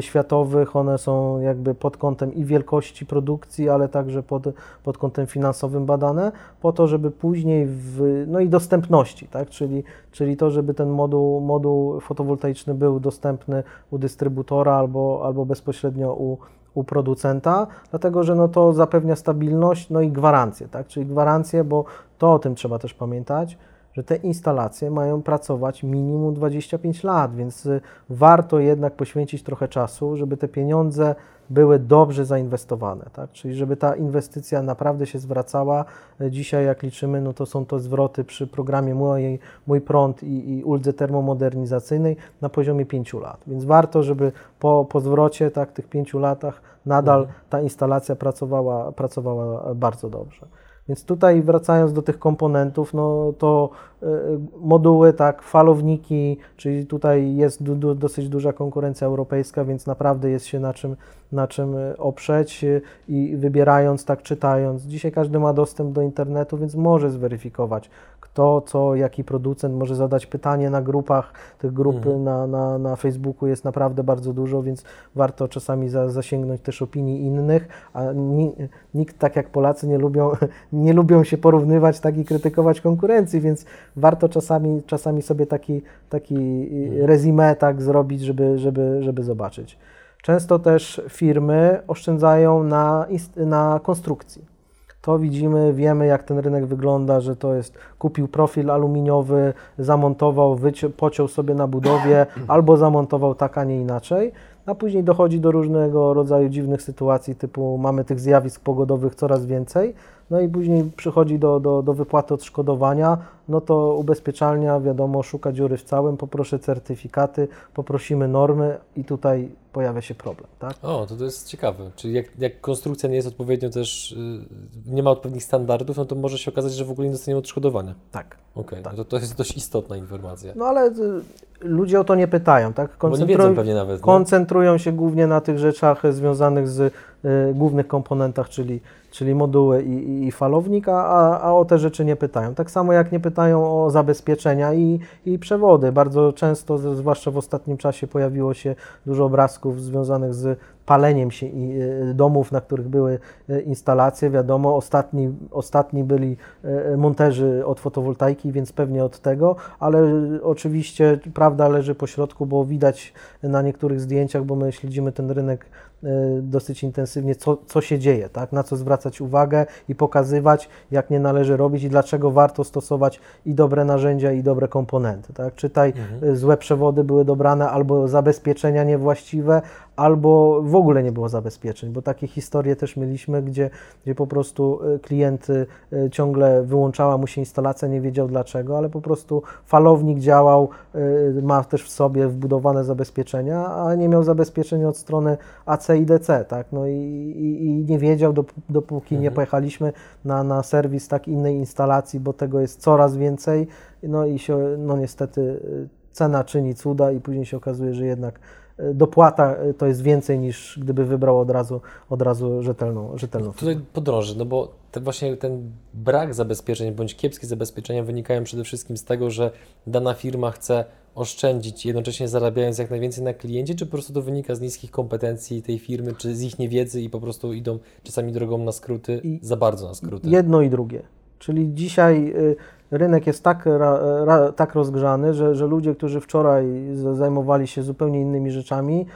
światowych. One są jakby pod kątem i wielkości produkcji, ale także pod, pod kątem finansowym badane, po to, żeby później, w, no i dostępności, tak? czyli, czyli to, żeby ten moduł, moduł fotowoltaiczny był dostępny u dystrybutora albo, albo bezpośrednio u, u producenta, dlatego że no to zapewnia stabilność, no i gwarancję, tak? czyli gwarancję, bo to o tym trzeba też pamiętać, że te instalacje mają pracować minimum 25 lat, więc warto jednak poświęcić trochę czasu, żeby te pieniądze były dobrze zainwestowane, tak? czyli żeby ta inwestycja naprawdę się zwracała. Dzisiaj jak liczymy, no to są to zwroty przy programie Mój, Mój Prąd i, i uldze termomodernizacyjnej na poziomie 5 lat, więc warto, żeby po, po zwrocie, tak, tych 5 latach nadal mhm. ta instalacja pracowała, pracowała bardzo dobrze. Więc tutaj wracając do tych komponentów, no to moduły, tak, falowniki, czyli tutaj jest du, du, dosyć duża konkurencja europejska, więc naprawdę jest się na czym, na czym e, oprzeć i wybierając, tak czytając. Dzisiaj każdy ma dostęp do internetu, więc może zweryfikować, kto, co, jaki producent, może zadać pytanie na grupach. Tych grup mhm. na, na, na Facebooku jest naprawdę bardzo dużo, więc warto czasami za, zasięgnąć też opinii innych, a nikt, tak jak Polacy, nie lubią, *laughs* nie lubią się porównywać tak i krytykować konkurencji, więc warto czasami, czasami sobie taki, taki mhm. rezime tak zrobić, żeby, żeby, żeby zobaczyć. Często też firmy oszczędzają na, na konstrukcji. To widzimy, wiemy jak ten rynek wygląda, że to jest kupił profil aluminiowy, zamontował, pociął sobie na budowie *clears throat* albo zamontował tak, a nie inaczej a później dochodzi do różnego rodzaju dziwnych sytuacji, typu mamy tych zjawisk pogodowych coraz więcej, no i później przychodzi do, do, do wypłaty odszkodowania, no to ubezpieczalnia, wiadomo, szuka dziury w całym, poproszę certyfikaty, poprosimy normy i tutaj pojawia się problem, tak? O, to, to jest ciekawe, czyli jak, jak konstrukcja nie jest odpowiednio też, yy, nie ma odpowiednich standardów, no to może się okazać, że w ogóle nie dostaniemy odszkodowania. Tak. Okej, okay, tak. no to, to jest dość istotna informacja. No ale y, ludzie o to nie pytają, tak? Nawet. Koncentrują się głównie na tych rzeczach związanych z y, głównych komponentach, czyli czyli moduły i, i falownik, a, a o te rzeczy nie pytają. Tak samo jak nie pytają o zabezpieczenia i, i przewody. Bardzo często, zwłaszcza w ostatnim czasie, pojawiło się dużo obrazków związanych z paleniem się e, domów, na których były e, instalacje. Wiadomo, ostatni, ostatni byli e, monterzy od fotowoltaiki, więc pewnie od tego, ale oczywiście prawda leży po środku, bo widać na niektórych zdjęciach, bo my śledzimy ten rynek dosyć intensywnie, co, co się dzieje, tak? na co zwracać uwagę i pokazywać, jak nie należy robić i dlaczego warto stosować i dobre narzędzia, i dobre komponenty. Tak? Czytaj, mhm. złe przewody były dobrane albo zabezpieczenia niewłaściwe, albo w ogóle nie było zabezpieczeń, bo takie historie też mieliśmy, gdzie, gdzie po prostu e, klient e, ciągle wyłączała mu się instalacja, nie wiedział dlaczego, ale po prostu falownik działał, e, ma też w sobie wbudowane zabezpieczenia, a nie miał zabezpieczeń od strony AC i DC, tak, no i, i, i nie wiedział, dopóki mhm. nie pojechaliśmy na, na serwis tak innej instalacji, bo tego jest coraz więcej, no i się, no niestety cena czyni cuda i później się okazuje, że jednak dopłata e, to jest więcej niż gdyby wybrał od razu, od razu rzetelną, rzetelną Tutaj podrążę, no bo te właśnie ten brak zabezpieczeń bądź kiepskie zabezpieczenia wynikają przede wszystkim z tego, że dana firma chce oszczędzić, jednocześnie zarabiając jak najwięcej na kliencie, czy po prostu to wynika z niskich kompetencji tej firmy, czy z ich niewiedzy i po prostu idą czasami drogą na skróty, I- za bardzo na skróty? Jedno i drugie. Czyli dzisiaj y, rynek jest tak, ra, tak rozgrzany, że, że ludzie, którzy wczoraj zajmowali się zupełnie innymi rzeczami,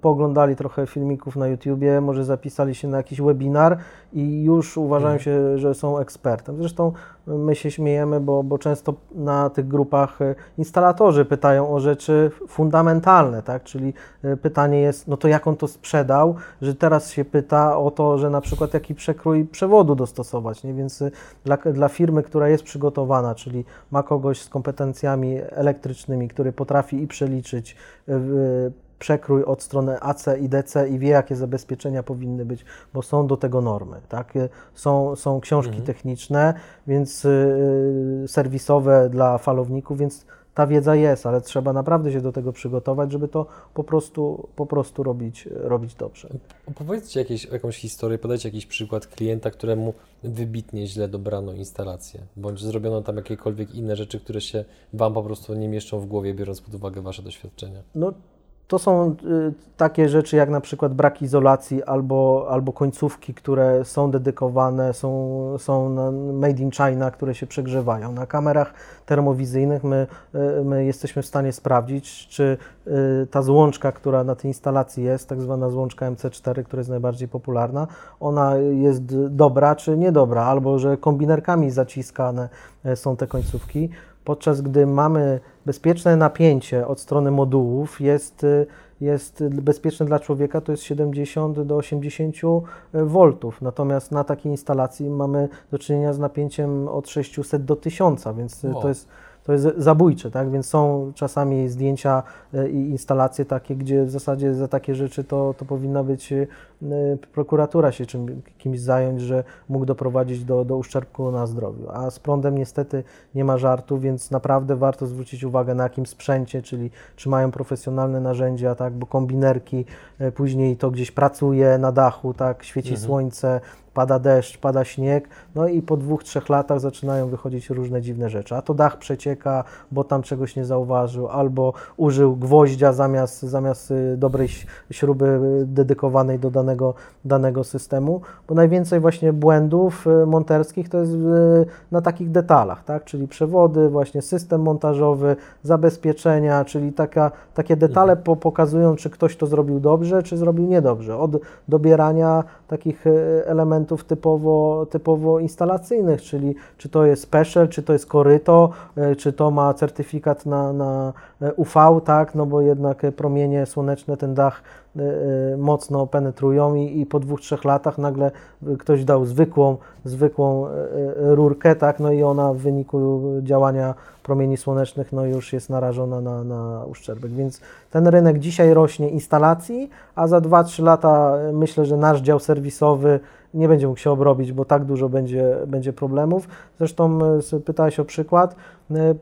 pooglądali trochę filmików na YouTubie, może zapisali się na jakiś webinar i już uważają Mhm. się, że są ekspertem. Zresztą my się śmiejemy, bo, bo często na tych grupach y, instalatorzy pytają o rzeczy fundamentalne, tak? Czyli y, pytanie jest, no to jak on to sprzedał, że teraz się pyta o to, że na przykład jaki przekrój przewodu dostosować, nie? Więc y, dla, dla firmy, która jest przygotowana, czyli ma kogoś z kompetencjami elektrycznymi, który potrafi i przeliczyć y, y, przekrój od strony AC i DC i wie, jakie zabezpieczenia powinny być, bo są do tego normy, tak? Y, Są, są książki Mhm. techniczne, więc y, serwisowe dla falowników, więc ta wiedza jest, ale trzeba naprawdę się do tego przygotować, żeby to po prostu, po prostu robić, robić dobrze. Opowiedzcie jakieś, jakąś historię, podajcie jakiś przykład klienta, któremu wybitnie źle dobrano instalację, bądź zrobiono tam jakiekolwiek inne rzeczy, które się Wam po prostu nie mieszczą w głowie, biorąc pod uwagę Wasze doświadczenia. No, to są y, takie rzeczy jak na przykład brak izolacji albo, albo końcówki, które są dedykowane, są, są made in China, które się przegrzewają. Na kamerach termowizyjnych my, y, my jesteśmy w stanie sprawdzić, czy y, ta złączka, która na tej instalacji jest, tak zwana złączka MC4, która jest najbardziej popularna, ona jest dobra czy niedobra, albo że kombinerkami zaciskane są te końcówki podczas gdy mamy bezpieczne napięcie od strony modułów, jest, y, jest bezpieczne dla człowieka, to jest 70 do 80 V. Natomiast na takiej instalacji mamy do czynienia z napięciem od 600 do 1000, więc Wow. to jest to jest zabójcze, tak? Więc są czasami zdjęcia y, i instalacje takie, gdzie w zasadzie za takie rzeczy to, to powinna być y, prokuratura się czym, kimś zająć, że mógł doprowadzić do, do uszczerbku na zdrowiu. A z prądem niestety nie ma żartu, więc naprawdę warto zwrócić uwagę na jakim sprzęcie, czyli czy mają profesjonalne narzędzia, tak? Bo kombinerki, y, później to gdzieś pracuje na dachu, tak? Świeci Mhm. słońce, pada deszcz, pada śnieg, no i po dwóch, trzech latach zaczynają wychodzić różne dziwne rzeczy. A to dach przecieka, bo tam czegoś nie zauważył, albo użył gwoździa zamiast, zamiast y, dobrej śruby y, dedykowanej do danego, danego systemu, bo najwięcej właśnie błędów y, monterskich to jest na takich detalach, tak? czyli przewody, właśnie system montażowy, zabezpieczenia, czyli taka, takie detale po, pokazują, czy ktoś to zrobił dobrze, czy zrobił niedobrze. Od dobierania takich elementów typowo, typowo instalacyjnych, czyli czy to jest special, czy to jest koryto, y, czy to ma certyfikat na, na y, UV, tak, no bo jednak y, promienie słoneczne ten dach y, mocno penetrują i, i po dwóch, trzech latach nagle ktoś dał zwykłą, zwykłą rurkę, tak, no i ona w wyniku działania promieni słonecznych no już jest narażona na, na uszczerbek, więc ten rynek dzisiaj rośnie instalacji, a za 2-3 lata myślę, że nasz dział serwisowy nie będzie mógł się obrobić, bo tak dużo będzie, będzie problemów. Zresztą s- pytałeś o przykład. M,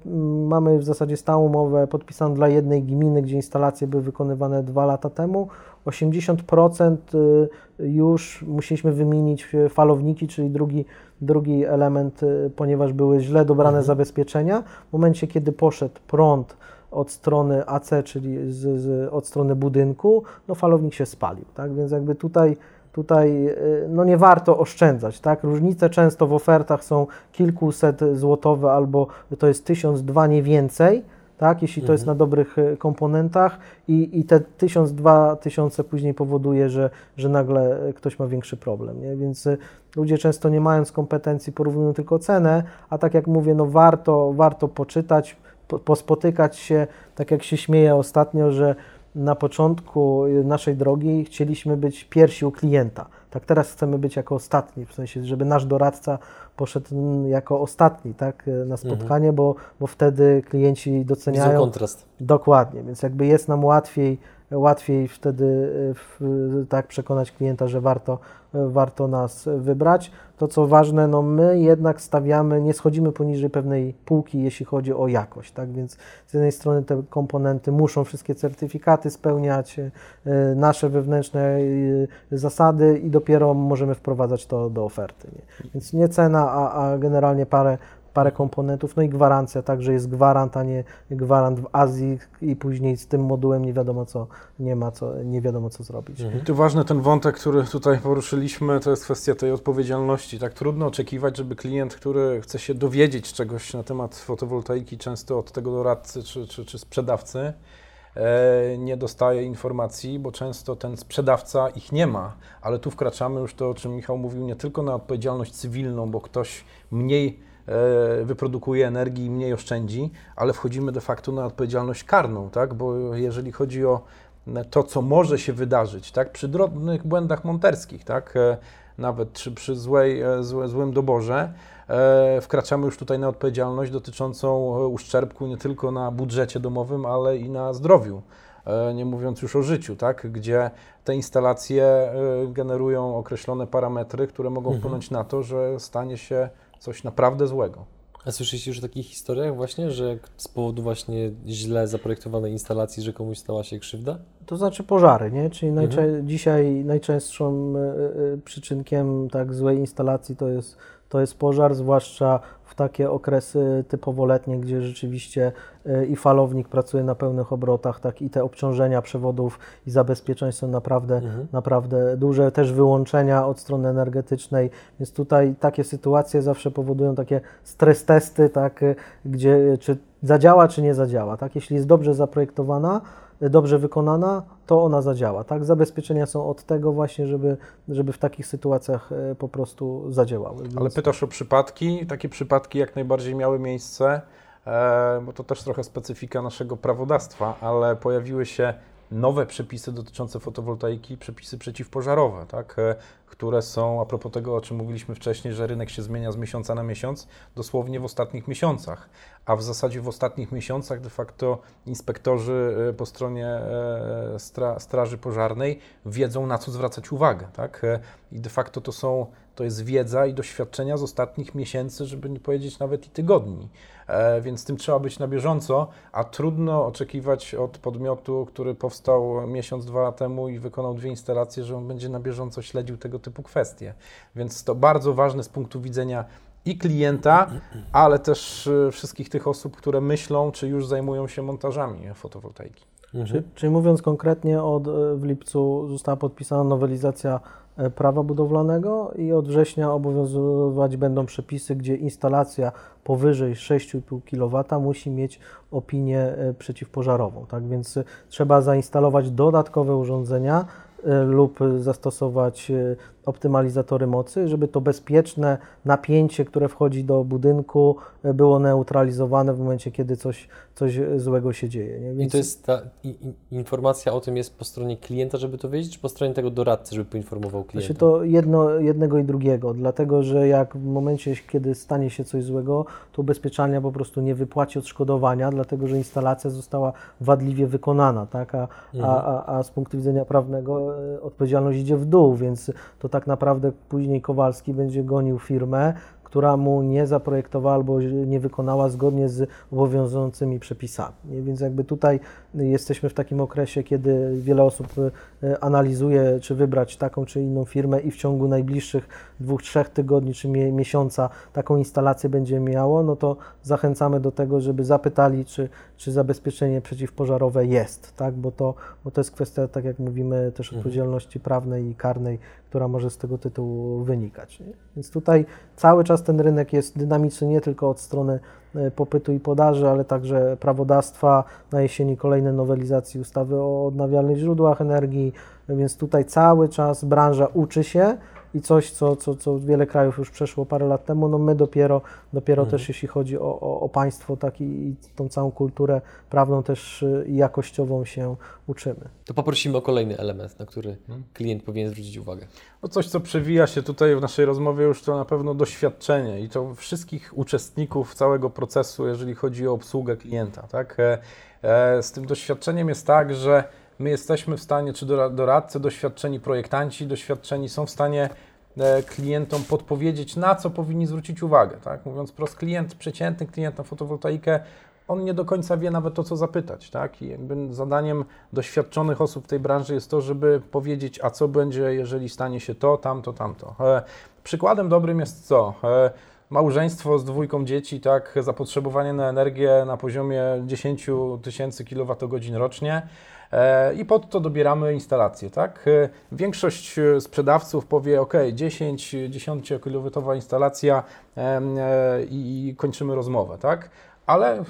Mamy w zasadzie stałą umowę podpisaną dla jednej gminy, gdzie instalacje były wykonywane dwa lata temu. 80% y, już musieliśmy wymienić falowniki, czyli drugi, drugi element, ponieważ były źle dobrane Mhm. zabezpieczenia. W momencie, kiedy poszedł prąd od strony AC, czyli z, z, od strony budynku, no falownik się spalił, tak? Więc jakby tutaj, tutaj y, no nie warto oszczędzać, tak? Różnice często w ofertach są kilkuset złotowe albo to jest tysiąc, dwa, nie więcej, tak? Jeśli to jest Mhm. na dobrych y, komponentach i, i te tysiąc, dwa tysiące później powoduje, że, że nagle y, ktoś ma większy problem, nie? Więc ludzie często nie mając kompetencji porównują tylko cenę, a tak jak mówię, no warto, warto poczytać, po, pospotykać się, tak jak się śmieję ostatnio, że na początku naszej drogi chcieliśmy być pierwsi u klienta. Tak teraz chcemy być jako ostatni, w sensie, żeby nasz doradca poszedł jako ostatni tak, na spotkanie, bo, bo wtedy klienci Widzą doceniają. kontrast. Dokładnie, więc jakby jest nam łatwiej, łatwiej wtedy w, tak przekonać klienta, że warto, y, warto nas wybrać. To co ważne, no my jednak stawiamy, nie schodzimy poniżej pewnej półki, jeśli chodzi o jakość, tak? Więc z jednej strony te komponenty muszą wszystkie certyfikaty spełniać, y, nasze wewnętrzne zasady i dopiero możemy wprowadzać to do oferty. Nie? Więc nie cena, a, a generalnie parę parę komponentów, no i gwarancja, także jest gwarant, a nie gwarant w Azji i później z tym modułem nie wiadomo co, nie ma co, nie wiadomo co zrobić. I tu ważny ten wątek, który tutaj poruszyliśmy, to jest kwestia tej odpowiedzialności. Tak trudno oczekiwać, żeby klient, który chce się dowiedzieć czegoś na temat fotowoltaiki, często od tego doradcy czy, czy, czy sprzedawcy, e, nie dostaje informacji, bo często ten sprzedawca ich nie ma, ale tu wkraczamy już to, o czym Michał mówił, nie tylko na odpowiedzialność cywilną, bo ktoś mniej wyprodukuje energii i mniej oszczędzi, ale wchodzimy de facto na odpowiedzialność karną, tak? bo jeżeli chodzi o to, co może się wydarzyć, tak? przy drobnych błędach monterskich, tak? E, nawet czy przy złej, e, złe, złym doborze, e, wkraczamy już tutaj na odpowiedzialność dotyczącą e, uszczerbku nie tylko na budżecie domowym, ale i na zdrowiu. E, Nie mówiąc już o życiu, tak? gdzie te instalacje e, generują określone parametry, które mogą Mhm. wpłynąć na to, że stanie się coś naprawdę złego. A słyszeliście już o takich historiach właśnie, że z powodu właśnie źle zaprojektowanej instalacji, że komuś stała się krzywda? To znaczy pożary, nie? Czyli Mhm. dzisiaj najczęstszym e, e, przyczynkiem tak złej instalacji to jest, to jest pożar, zwłaszcza takie okresy typowo letnie, gdzie rzeczywiście e, i falownik pracuje na pełnych obrotach, tak i te obciążenia przewodów i zabezpieczeń są naprawdę, Mhm. naprawdę duże, też wyłączenia od strony energetycznej, więc tutaj takie sytuacje zawsze powodują takie stres testy, tak, e, gdzie e, czy zadziała, czy nie zadziała, tak? Jeśli jest dobrze zaprojektowana, dobrze wykonana, to ona zadziała, tak? Zabezpieczenia są od tego właśnie, żeby, żeby w takich sytuacjach e, po prostu zadziałały. Ale Więc- pytasz o przypadki. Takie przypadki jak najbardziej miały miejsce, e, bo to też trochę specyfika naszego prawodawstwa, ale pojawiły się nowe przepisy dotyczące fotowoltaiki, przepisy przeciwpożarowe, tak, e, które są, a propos tego, o czym mówiliśmy wcześniej, że rynek się zmienia z miesiąca na miesiąc, dosłownie w ostatnich miesiącach, a w zasadzie w ostatnich miesiącach de facto inspektorzy e, po stronie e, stra, Straży Pożarnej wiedzą, na co zwracać uwagę, tak, e, i de facto to są to jest wiedza i doświadczenia z ostatnich miesięcy, żeby nie powiedzieć nawet i tygodni. E, więc tym trzeba być na bieżąco, a trudno oczekiwać od podmiotu, który powstał miesiąc, dwa temu i wykonał dwie instalacje, że on będzie na bieżąco śledził tego typu kwestie. Więc to bardzo ważne z punktu widzenia i klienta, ale też e, wszystkich tych osób, które myślą, czy już zajmują się montażami fotowoltaiki. Czy, czyli mówiąc konkretnie, od, e, w lipcu została podpisana nowelizacja e, prawa budowlanego i od września obowiązywać będą przepisy, gdzie instalacja powyżej 6,5 kW musi mieć opinię przeciwpożarową. Tak więc trzeba zainstalować dodatkowe urządzenia lub zastosować optymalizatory mocy, żeby to bezpieczne napięcie, które wchodzi do budynku, e, było neutralizowane w momencie, kiedy coś, coś złego się dzieje. Nie? I Więc to jest ta i, i, informacja o tym jest po stronie klienta, żeby to wiedzieć, czy po stronie tego doradcy, żeby poinformował klienta? Znaczy to jedno, jednego i drugiego, dlatego że jak w momencie, kiedy stanie się coś złego, to ubezpieczalnia po prostu nie wypłaci odszkodowania, dlatego że instalacja została wadliwie wykonana, tak? a, a, a, a z punktu widzenia prawnego e, odpowiedzialność idzie w dół, więc to tak naprawdę później Kowalski będzie gonił firmę, która mu nie zaprojektowała albo nie wykonała zgodnie z obowiązującymi przepisami. Więc jakby tutaj jesteśmy w takim okresie, kiedy wiele osób e, analizuje, czy wybrać taką czy inną firmę i w ciągu najbliższych dwóch, trzech tygodni czy mie- miesiąca taką instalację będzie miało, no to zachęcamy do tego, żeby zapytali, czy, czy zabezpieczenie przeciwpożarowe jest, tak? bo, to, bo to jest kwestia, tak jak mówimy, też odpowiedzialności prawnej i karnej, która może z tego tytułu wynikać. Nie? Więc tutaj cały czas ten rynek jest dynamiczny nie tylko od strony e, popytu i podaży, ale także prawodawstwa. Na jesieni kolejne nowelizacje ustawy o odnawialnych źródłach energii, więc tutaj cały czas branża uczy się i coś, co, co, co wiele krajów już przeszło parę lat temu, no my dopiero, dopiero też jeśli chodzi o, o, o państwo tak i, i tą całą kulturę prawną też y, i jakościową się uczymy. To poprosimy o kolejny element, na który Hmm. klient powinien zwrócić uwagę. No coś, co przewija się tutaj w naszej rozmowie, już to na pewno doświadczenie i to wszystkich uczestników całego procesu, jeżeli chodzi o obsługę klienta. Tak? E, e, Z tym doświadczeniem jest tak, że my jesteśmy w stanie, czy dora- doradcy, doświadczeni projektanci, doświadczeni są w stanie e, klientom podpowiedzieć, na co powinni zwrócić uwagę. Tak? Mówiąc wprost, klient, przeciętny klient na fotowoltaikę, on nie do końca wie nawet o co zapytać. Tak? I jakby zadaniem doświadczonych osób w tej branży jest to, żeby powiedzieć, a co będzie, jeżeli stanie się to, tamto, tamto. E, przykładem dobrym jest co? E, małżeństwo z dwójką dzieci, tak, zapotrzebowanie na energię na poziomie 10 tysięcy kWh rocznie i pod to dobieramy instalację, tak. E, Większość e, sprzedawców powie, ok, 10, 10 kW instalacja e, i kończymy rozmowę, tak. Ale e,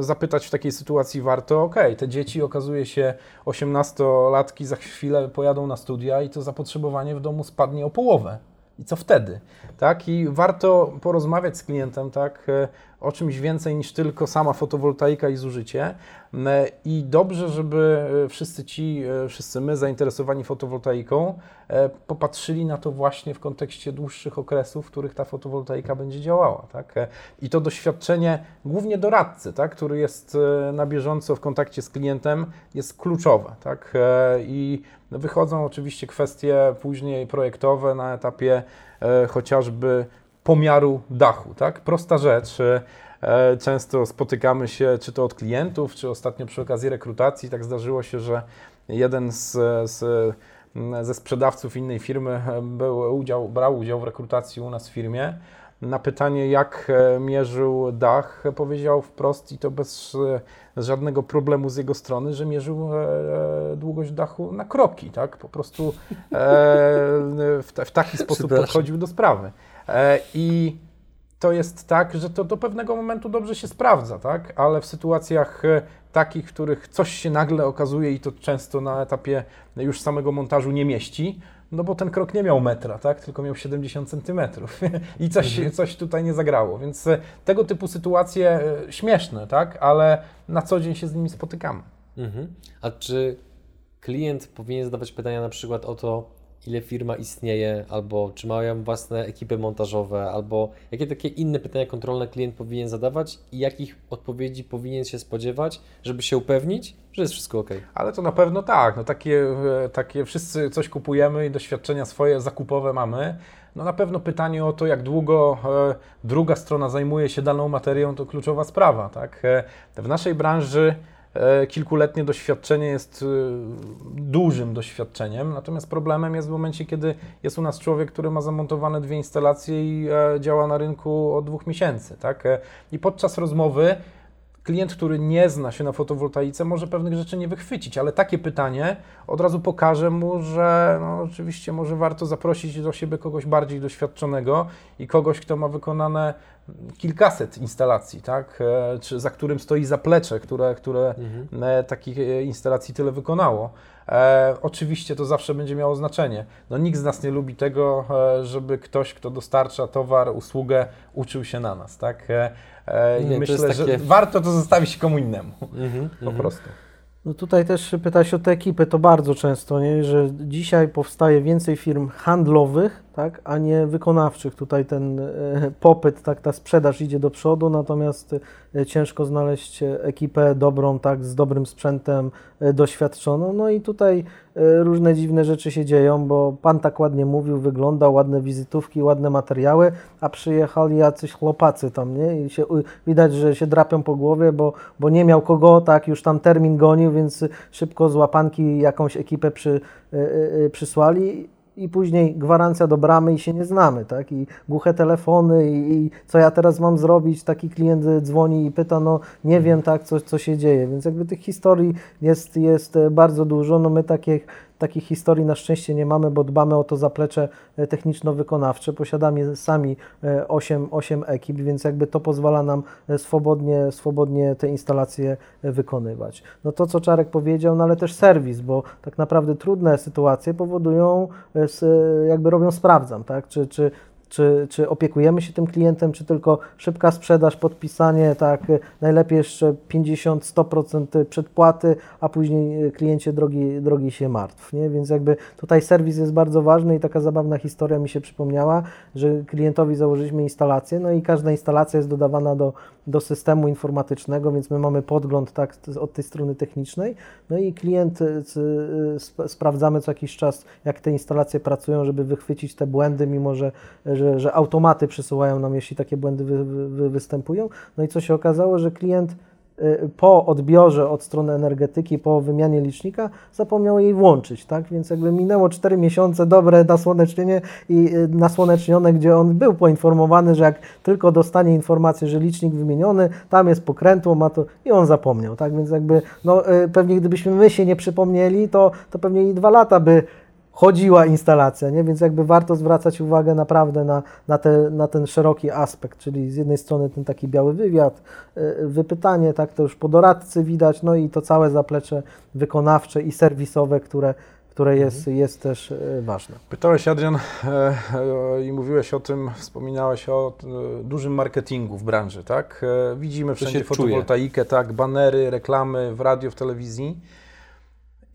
zapytać w takiej sytuacji warto, ok, te dzieci okazuje się 18-latki za chwilę pojadą na studia i to zapotrzebowanie w domu spadnie o połowę. I co wtedy? Tak? I warto porozmawiać z klientem tak, e, o czymś więcej niż tylko sama fotowoltaika i zużycie. E, I dobrze, żeby e, wszyscy ci, e, wszyscy my zainteresowani fotowoltaiką popatrzyli na to właśnie w kontekście dłuższych okresów, w których ta fotowoltaika będzie działała. Tak? I to doświadczenie głównie doradcy, tak, który jest na bieżąco w kontakcie z klientem, jest kluczowe. Tak? I wychodzą oczywiście kwestie później projektowe na etapie chociażby pomiaru dachu. Tak? Prosta rzecz. e, e, Często spotykamy się, czy to od klientów, czy ostatnio przy okazji rekrutacji, tak zdarzyło się, że jeden z, z, ze sprzedawców innej firmy e, był udział, brał udział w rekrutacji u nas w firmie. Na pytanie, jak e, mierzył dach, powiedział wprost i to bez żadnego problemu z jego strony, że mierzył długość dachu na kroki, tak? Po prostu w, ta- w taki sposób podchodził do sprawy. E, I to jest tak, że to do pewnego momentu dobrze się sprawdza, tak? Ale w sytuacjach e, takich, w których coś się nagle okazuje i to często na etapie już samego montażu nie mieści, no bo ten krok nie miał metra, tak? Tylko miał 70 centymetrów *laughs* i coś, coś tutaj nie zagrało. Więc e, tego typu sytuacje śmieszne, tak? Ale na co dzień się z nimi spotykamy. Mhm. A czy klient powinien zadawać pytania na przykład o to, ile firma istnieje, albo czy mają własne ekipy montażowe, albo jakie takie inne pytania kontrolne klient powinien zadawać i jakich odpowiedzi powinien się spodziewać, żeby się upewnić, że jest wszystko ok? Ale to na pewno tak. No takie, e, takie wszyscy coś kupujemy i doświadczenia swoje zakupowe mamy. No na pewno pytanie o to, jak długo e, druga strona zajmuje się daną materią, to kluczowa sprawa. Tak? E, w naszej branży kilkuletnie doświadczenie jest e, dużym doświadczeniem, natomiast problemem jest w momencie, kiedy jest u nas człowiek, który ma zamontowane dwie instalacje i e, działa na rynku od dwóch miesięcy. Tak? E, I podczas rozmowy klient, który nie zna się na fotowoltaice, może pewnych rzeczy nie wychwycić, ale takie pytanie od razu pokaże mu, że no, oczywiście może warto zaprosić do siebie kogoś bardziej doświadczonego i kogoś, kto ma wykonane kilkaset instalacji, tak? E, czy za którym stoi zaplecze, które, które e, takich e, instalacji tyle wykonało. E, oczywiście to zawsze będzie miało znaczenie. No, nikt z nas nie lubi tego, e, żeby ktoś, kto dostarcza towar, usługę, uczył się na nas, tak? E, e, Nie, myślę, jest że takie- warto to zostawić komu innemu, Mhm, po prostu. No tutaj też pytać o te ekipy, to bardzo często, nie? że dzisiaj powstaje więcej firm handlowych, tak, a nie wykonawczych. Tutaj ten e, popyt, tak, ta sprzedaż idzie do przodu, natomiast e, ciężko znaleźć e, ekipę dobrą, tak, z dobrym sprzętem, doświadczoną. No i tutaj różne dziwne rzeczy się dzieją, bo Pan tak ładnie mówił, wygląda, ładne wizytówki, ładne materiały, a przyjechali jacyś chłopacy tam, nie? I się, widać, że się drapią po głowie, bo, bo nie miał kogo, tak, już tam termin gonił, więc szybko z łapanki jakąś ekipę przy, przysłali i później gwarancja do bramy i się nie znamy, tak? I głuche telefony i, i co ja teraz mam zrobić? Taki klient dzwoni i pyta, no nie wiem, tak, co, co się dzieje, więc jakby tych historii jest, jest e, bardzo dużo, no my takich, takich historii na szczęście nie mamy, bo dbamy o to zaplecze e, techniczno-wykonawcze, posiadamy sami 8, 8 ekip, więc jakby to pozwala nam e, swobodnie, swobodnie te instalacje e, wykonywać. No to, co Czarek powiedział, no ale też serwis, bo tak naprawdę trudne sytuacje powodują, e, e, jakby robią sprawdzam, tak, czy, czy czy, czy opiekujemy się tym klientem, czy tylko szybka sprzedaż, podpisanie, tak, najlepiej jeszcze 50-100% przedpłaty, a później e, kliencie drogi, drogi się martw, nie? Więc jakby tutaj serwis jest bardzo ważny i taka zabawna historia mi się przypomniała, że klientowi założyliśmy instalację, no i każda instalacja jest dodawana do, do systemu informatycznego, więc my mamy podgląd tak od tej strony technicznej, no i klient e, sp- sprawdzamy co jakiś czas, jak te instalacje pracują, żeby wychwycić te błędy, mimo że, że, że automaty przysyłają nam, jeśli takie błędy wy, wy, wy- występują. No i co się okazało, że klient y, po odbiorze od strony energetyki, po wymianie licznika, zapomniał jej włączyć, tak? Więc jakby minęło 4 miesiące, dobre nasłonecznienie i y, nasłonecznione, gdzie on był poinformowany, że jak tylko dostanie informację, że licznik wymieniony, tam jest pokrętło, ma to i on zapomniał, tak? Więc jakby, no y, pewnie gdybyśmy my się nie przypomnieli, to, to pewnie i dwa lata by chodziła instalacja, nie? więc jakby warto zwracać uwagę naprawdę na, na, te, na ten szeroki aspekt, czyli z jednej strony ten taki biały wywiad, y, wypytanie, tak to już po doradcy widać, no i to całe zaplecze wykonawcze i serwisowe, które, które jest, Mhm. jest też y, ważne. Pytałeś, Adrian, e, e, i mówiłeś o tym, wspominałeś o e, dużym marketingu w branży, tak? Widzimy wszędzie czuje. fotowoltaikę, tak? Banery, reklamy w radio, w telewizji.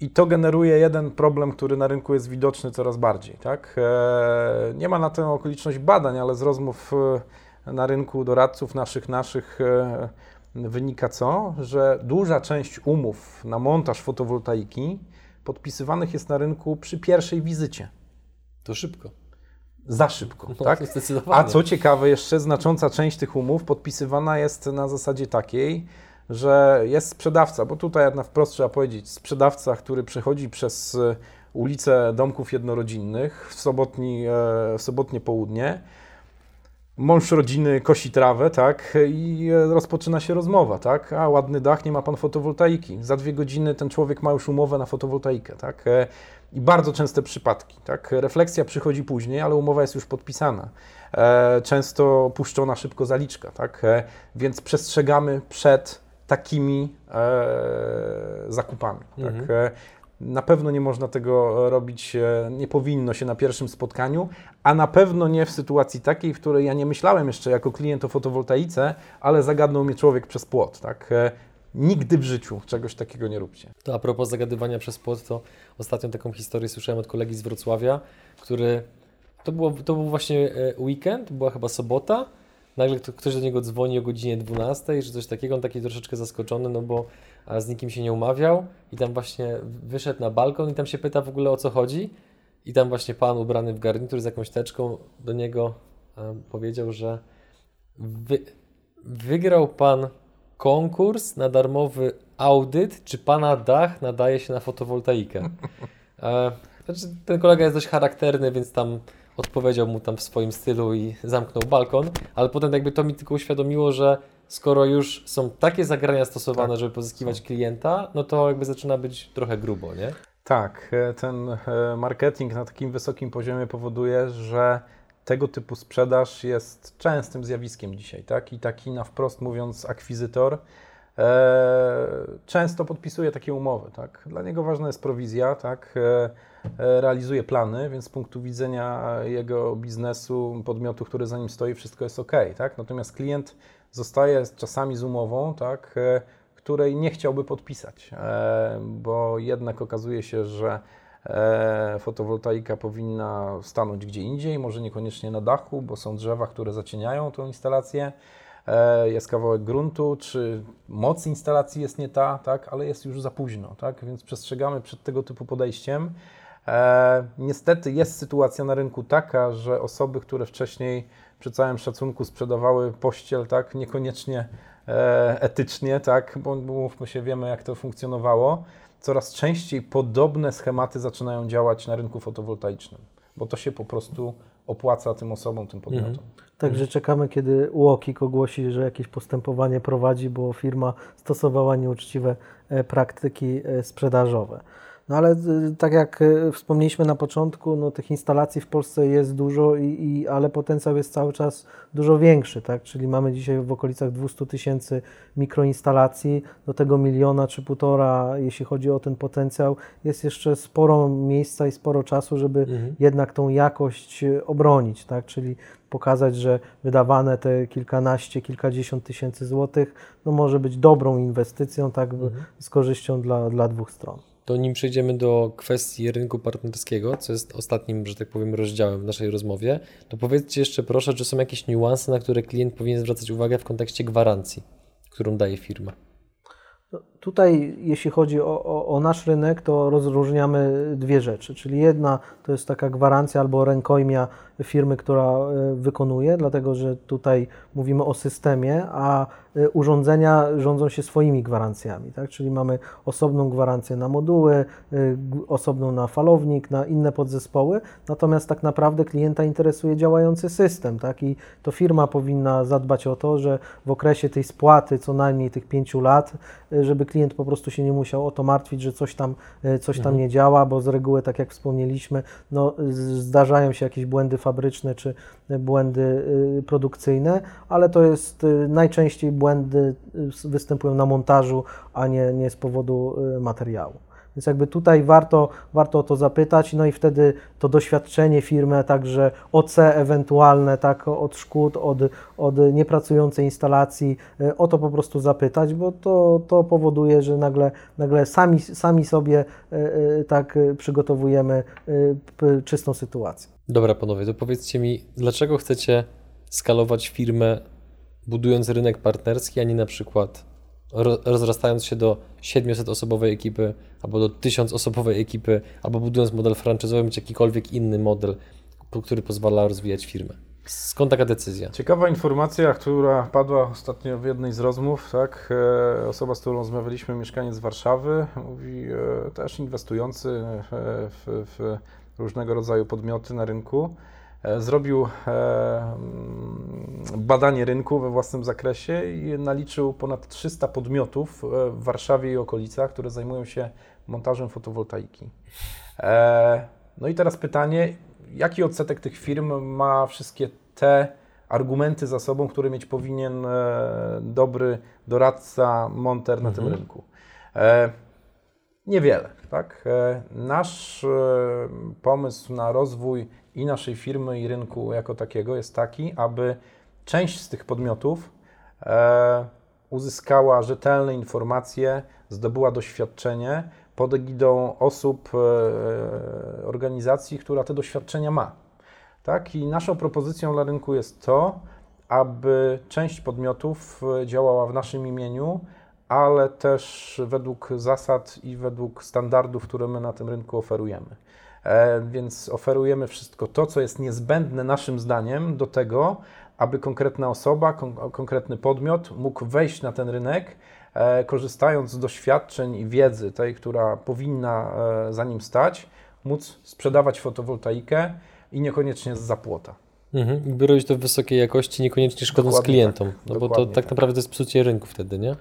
I to generuje jeden problem, który na rynku jest widoczny coraz bardziej, tak? E, nie ma na tę okoliczność badań, ale z rozmów e, na rynku doradców naszych, naszych e, wynika co? Że duża część umów na montaż fotowoltaiki podpisywanych jest na rynku przy pierwszej wizycie. To szybko. Za szybko, No, tak? A co ciekawe, jeszcze znacząca część tych umów podpisywana jest na zasadzie takiej, że jest sprzedawca, bo tutaj na wprost trzeba powiedzieć, sprzedawca, który przechodzi przez e, ulicę domków jednorodzinnych w, sobotni, e, w sobotnie południe, mąż rodziny kosi trawę, tak, i e, rozpoczyna się rozmowa, tak, a ładny dach, nie ma pan fotowoltaiki. Za dwie godziny ten człowiek ma już umowę na fotowoltaikę, tak, i bardzo częste przypadki, tak, refleksja przychodzi później, ale umowa jest już podpisana. Często puszczona szybko zaliczka, tak, więc przestrzegamy przed takimi e, zakupami, tak. Mhm. E, Na pewno nie można tego robić, e, nie powinno się na pierwszym spotkaniu, a na pewno nie w sytuacji takiej, w której ja nie myślałem jeszcze jako klient o fotowoltaice, ale zagadnął mnie człowiek przez płot. Tak? Nigdy w życiu czegoś takiego nie róbcie. To a propos zagadywania przez płot, to ostatnio taką historię słyszałem od kolegi z Wrocławia, który, to, było, to był właśnie weekend, była chyba sobota, nagle kto- ktoś do niego dzwoni o godzinie 12, czy coś takiego, on taki troszeczkę zaskoczony, no bo z nikim się nie umawiał i tam właśnie wyszedł na balkon i tam się pyta w ogóle o co chodzi i tam właśnie pan ubrany w garnitur z jakąś teczką do niego powiedział, że wy, wygrał pan konkurs na darmowy audyt, czy pana dach nadaje się na fotowoltaikę. *laughs* Znaczy, ten kolega jest dość charakterny, więc tam odpowiedział mu tam w swoim stylu i zamknął balkon, ale potem jakby to mi tylko uświadomiło, że skoro już są takie zagrania stosowane, Tak, żeby pozyskiwać klienta, no to jakby zaczyna być trochę grubo, nie? Tak, e, ten e, marketing na takim wysokim poziomie powoduje, że tego typu sprzedaż jest częstym zjawiskiem dzisiaj, tak? I taki na wprost mówiąc akwizytor e, często podpisuje takie umowy, tak? Dla niego ważna jest prowizja, tak? E, e, realizuje plany, więc z punktu widzenia jego biznesu, podmiotu, który za nim stoi, wszystko jest ok, tak? Natomiast klient zostaje czasami z umową, tak? E, której nie chciałby podpisać, e, bo jednak okazuje się, że e, fotowoltaika powinna stanąć gdzie indziej, może niekoniecznie na dachu, bo są drzewa, które zacieniają tą instalację, e, jest kawałek gruntu, czy moc instalacji jest nie ta, tak, ale jest już za późno, tak, więc przestrzegamy przed tego typu podejściem. E, niestety jest sytuacja na rynku taka, że osoby, które wcześniej przy całym szacunku sprzedawały pościel, tak, niekoniecznie e, etycznie, tak, bo mówmy się, wiemy jak to funkcjonowało, coraz częściej podobne schematy zaczynają działać na rynku fotowoltaicznym, bo to się po prostu opłaca tym osobom, tym podmiotom. Także czekamy, kiedy UOKiK ogłosi, że jakieś postępowanie prowadzi, bo firma stosowała nieuczciwe e, praktyki sprzedażowe. No ale e, tak jak e, wspomnieliśmy na początku, no tych instalacji w Polsce jest dużo, i, i, ale potencjał jest cały czas dużo większy, tak? Czyli mamy dzisiaj w okolicach 200 tysięcy mikroinstalacji, do tego miliona czy półtora, jeśli chodzi o ten potencjał, jest jeszcze sporo miejsca i sporo czasu, żeby Mhm. jednak tą jakość e, obronić, tak? Czyli pokazać, że wydawane te kilkanaście, kilkadziesiąt tysięcy złotych, no może być dobrą inwestycją, tak, Mhm. z korzyścią dla, dla dwóch stron. To nim przejdziemy do kwestii rynku partnerskiego, co jest ostatnim, że tak powiem, rozdziałem w naszej rozmowie, to powiedzcie jeszcze proszę, czy są jakieś niuanse, na które klient powinien zwracać uwagę w kontekście gwarancji, którą daje firma. Tutaj, jeśli chodzi o, o, o, nasz rynek, to rozróżniamy dwie rzeczy. Czyli jedna to jest taka gwarancja albo rękojmia firmy, która e, wykonuje, dlatego że tutaj mówimy o systemie, a e, urządzenia rządzą się swoimi gwarancjami. Tak? Czyli mamy osobną gwarancję na moduły, e, osobną na falownik, na inne podzespoły, natomiast tak naprawdę klienta interesuje działający system. Tak? I to firma powinna zadbać o to, że w okresie tej spłaty co najmniej tych pięciu lat, żeby klient po prostu się nie musiał o to martwić, że coś tam, coś tam mhm. nie działa, bo z reguły, tak jak wspomnieliśmy, no, zdarzają się jakieś błędy fabryczne czy błędy y, produkcyjne, ale to jest y, najczęściej błędy y, występują na montażu, a nie, nie z powodu materiału. Więc jakby tutaj warto, warto o to zapytać, no i wtedy to doświadczenie firmy, także OC ewentualne, tak, od szkód, od, od niepracującej instalacji, e, o to po prostu zapytać, bo to, to powoduje, że nagle, nagle sami, sami sobie e, e, tak przygotowujemy czystą sytuację. Dobra panowie, to powiedzcie mi, dlaczego chcecie skalować firmę budując rynek partnerski, a nie na przykład rozrastając się do 700-osobowej ekipy, albo do 1000-osobowej ekipy, albo budując model franczyzowy, czy jakikolwiek inny model, który pozwala rozwijać firmę. Skąd taka decyzja? Ciekawa informacja, która padła ostatnio w jednej z rozmów, tak? E, osoba, z którą rozmawialiśmy, mieszkaniec Warszawy, mówi e, też inwestujący e, w, w różnego rodzaju podmioty na rynku, zrobił e, mm, badanie rynku we własnym zakresie i naliczył ponad 300 podmiotów e, w Warszawie i okolicach, które zajmują się montażem fotowoltaiki. No i teraz pytanie, jaki odsetek tych firm ma wszystkie te argumenty za sobą, które mieć powinien dobry doradca, monter na mhm. tym rynku? Niewiele. Tak? Nasz pomysł na rozwój i naszej firmy, i rynku jako takiego jest taki, aby część z tych podmiotów e, uzyskała rzetelne informacje, zdobyła doświadczenie pod egidą osób, e, organizacji, która te doświadczenia ma. Tak? I naszą propozycją dla rynku jest to, aby część podmiotów e, działała w naszym imieniu, ale też według zasad i według standardów, które my na tym rynku oferujemy. E, więc oferujemy wszystko to, co jest niezbędne naszym zdaniem do tego, aby konkretna osoba, kon konkretny podmiot mógł wejść na ten rynek, e, korzystając z doświadczeń i wiedzy tej, która powinna e, za nim stać, móc sprzedawać fotowoltaikę i niekoniecznie z zapłota. Mhm. By robić to w wysokiej jakości, niekoniecznie szkodząc Dokładnie klientom, tak. no bo to tak, tak naprawdę jest psucie rynku wtedy, nie?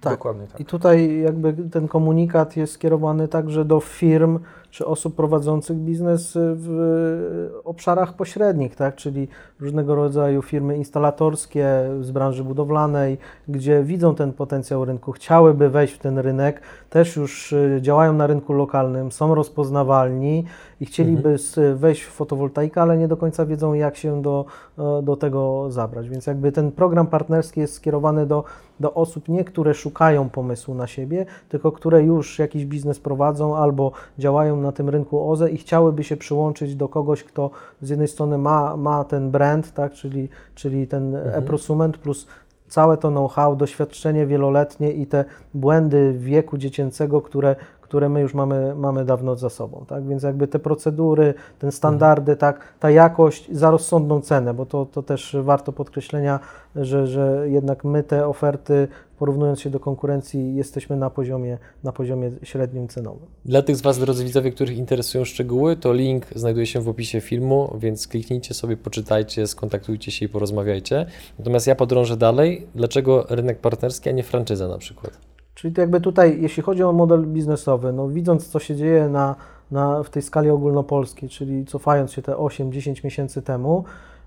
Tak. Dokładnie tak. I tutaj jakby ten komunikat jest skierowany także do firm czy osób prowadzących biznes w obszarach pośrednich, tak? czyli różnego rodzaju firmy instalatorskie z branży budowlanej, gdzie widzą ten potencjał rynku, chciałyby wejść w ten rynek, też już y, działają na rynku lokalnym, są rozpoznawalni i chcieliby mhm. wejść w fotowoltaikę, ale nie do końca wiedzą, jak się do, e, do tego zabrać. Więc jakby ten program partnerski jest skierowany do, do osób nie, które szukają pomysłu na siebie, tylko które już jakiś biznes prowadzą albo działają na tym rynku OZE i chciałyby się przyłączyć do kogoś, kto z jednej strony ma, ma ten brand, tak, czyli, czyli ten mhm. e-prosument plus całe to know-how, doświadczenie wieloletnie i te błędy wieku dziecięcego, które, które my już mamy, mamy dawno za sobą. Tak? Więc jakby te procedury, ten standardy, mhm. tak, ta jakość za rozsądną cenę, bo to, to też warto podkreślenia, że, że jednak my te oferty porównując się do konkurencji, jesteśmy na poziomie, na poziomie średnim cenowym. Dla tych z Was, drodzy widzowie, których interesują szczegóły, to link znajduje się w opisie filmu, więc kliknijcie sobie, poczytajcie, skontaktujcie się i porozmawiajcie. Natomiast ja podrążę dalej. Dlaczego rynek partnerski, a nie franczyza na przykład? Czyli to jakby tutaj, jeśli chodzi o model biznesowy, no widząc, co się dzieje na, na, w tej skali ogólnopolskiej, czyli cofając się te 8-10 miesięcy temu,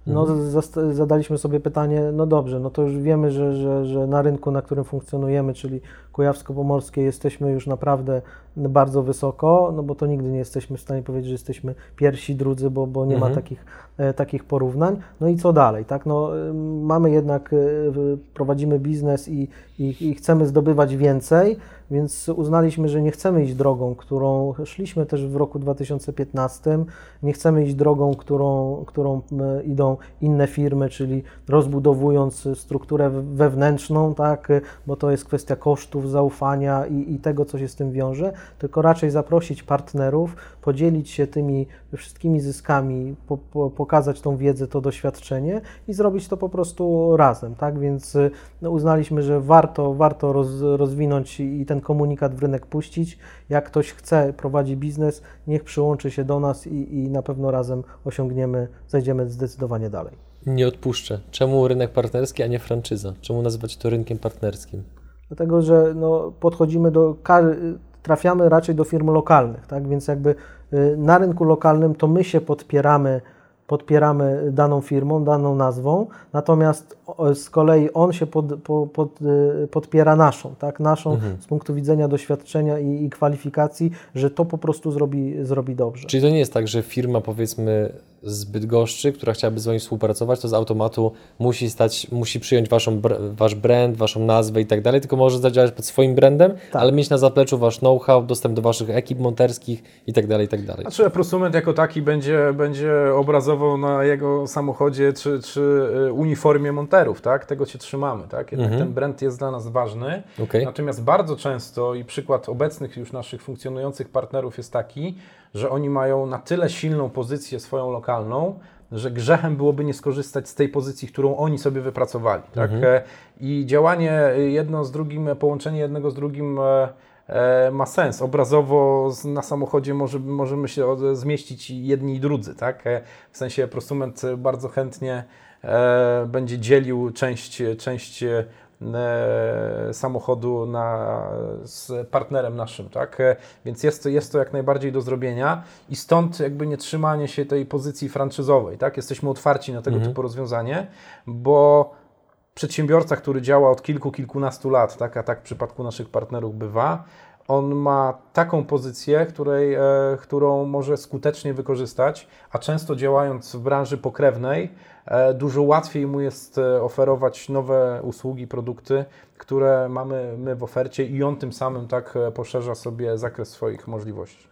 no, mhm. zadaliśmy sobie pytanie, no dobrze, no to już wiemy, że, że, że na rynku, na którym funkcjonujemy, czyli kujawsko-pomorskie, jesteśmy już naprawdę bardzo wysoko, no bo to nigdy nie jesteśmy w stanie powiedzieć, że jesteśmy pierwsi, drudzy, bo, bo nie Mhm. ma takich, e, takich porównań. No i co dalej, tak? No, y, mamy jednak, w- prowadzimy biznes i, i, i chcemy zdobywać więcej, więc uznaliśmy, że nie chcemy iść drogą, którą szliśmy też w roku 2015, nie chcemy iść drogą, którą, którą m, idą inne firmy, czyli rozbudowując strukturę wewnętrzną, tak, bo to jest kwestia kosztów, zaufania i, i tego, co się z tym wiąże, tylko raczej zaprosić partnerów, podzielić się tymi wszystkimi zyskami, po, po, pokazać tą wiedzę, to doświadczenie i zrobić to po prostu razem, tak, więc no, uznaliśmy, że warto, warto roz, rozwinąć i, i ten komunikat w rynek puścić. Jak ktoś chce, prowadzi biznes, niech przyłączy się do nas i, i na pewno razem osiągniemy, zajdziemy zdecydowanie dalej. Nie odpuszczę. Czemu rynek partnerski, a nie franczyza? Czemu nazywać to rynkiem partnerskim? Dlatego, że no, podchodzimy do, trafiamy raczej do firm lokalnych, tak? Więc jakby y, na rynku lokalnym to my się podpieramy, podpieramy daną firmą, daną nazwą, natomiast z kolei on się pod, po, pod, y, podpiera naszą, tak? Naszą z punktu widzenia doświadczenia i, i kwalifikacji, że to po prostu zrobi, zrobi dobrze. Czyli to nie jest tak, że firma powiedzmy z Bydgoszczy, która chciałaby z Wami współpracować, to z automatu musi stać, musi przyjąć waszą, Wasz brand, Waszą nazwę i tak dalej, tylko może zadziałać pod swoim brandem, Tak. ale mieć na zapleczu Wasz know-how, dostęp do Waszych ekip monterskich i tak dalej, i tak dalej. Znaczy prosument jako taki będzie, będzie obrazował na jego samochodzie czy, czy y, uniformie monterów, tak? Tego się trzymamy, tak? Jednak ten brand jest dla nas ważny. Okej. Natomiast bardzo często i przykład obecnych już naszych funkcjonujących partnerów jest taki, że oni mają na tyle silną pozycję swoją lokalną, że grzechem byłoby nie skorzystać z tej pozycji, którą oni sobie wypracowali. Tak? E, I działanie jedno z drugim, połączenie jednego z drugim e, e, ma sens. Obrazowo na samochodzie może, możemy się zmieścić jedni i drudzy. Tak? W sensie prosument bardzo chętnie będzie dzielił część, część samochodu na, z partnerem naszym, tak? E, Więc jest to, jest to jak najbardziej do zrobienia i stąd jakby nie trzymanie się tej pozycji franczyzowej, tak? Jesteśmy otwarci na tego typu rozwiązanie, bo przedsiębiorca, który działa od kilku, kilkunastu lat, tak, a tak w przypadku naszych partnerów bywa, on ma taką pozycję, której, e, którą może skutecznie wykorzystać, a często działając w branży pokrewnej, e, dużo łatwiej mu jest e, oferować nowe usługi, produkty, które mamy my w ofercie i on tym samym tak poszerza sobie zakres swoich możliwości.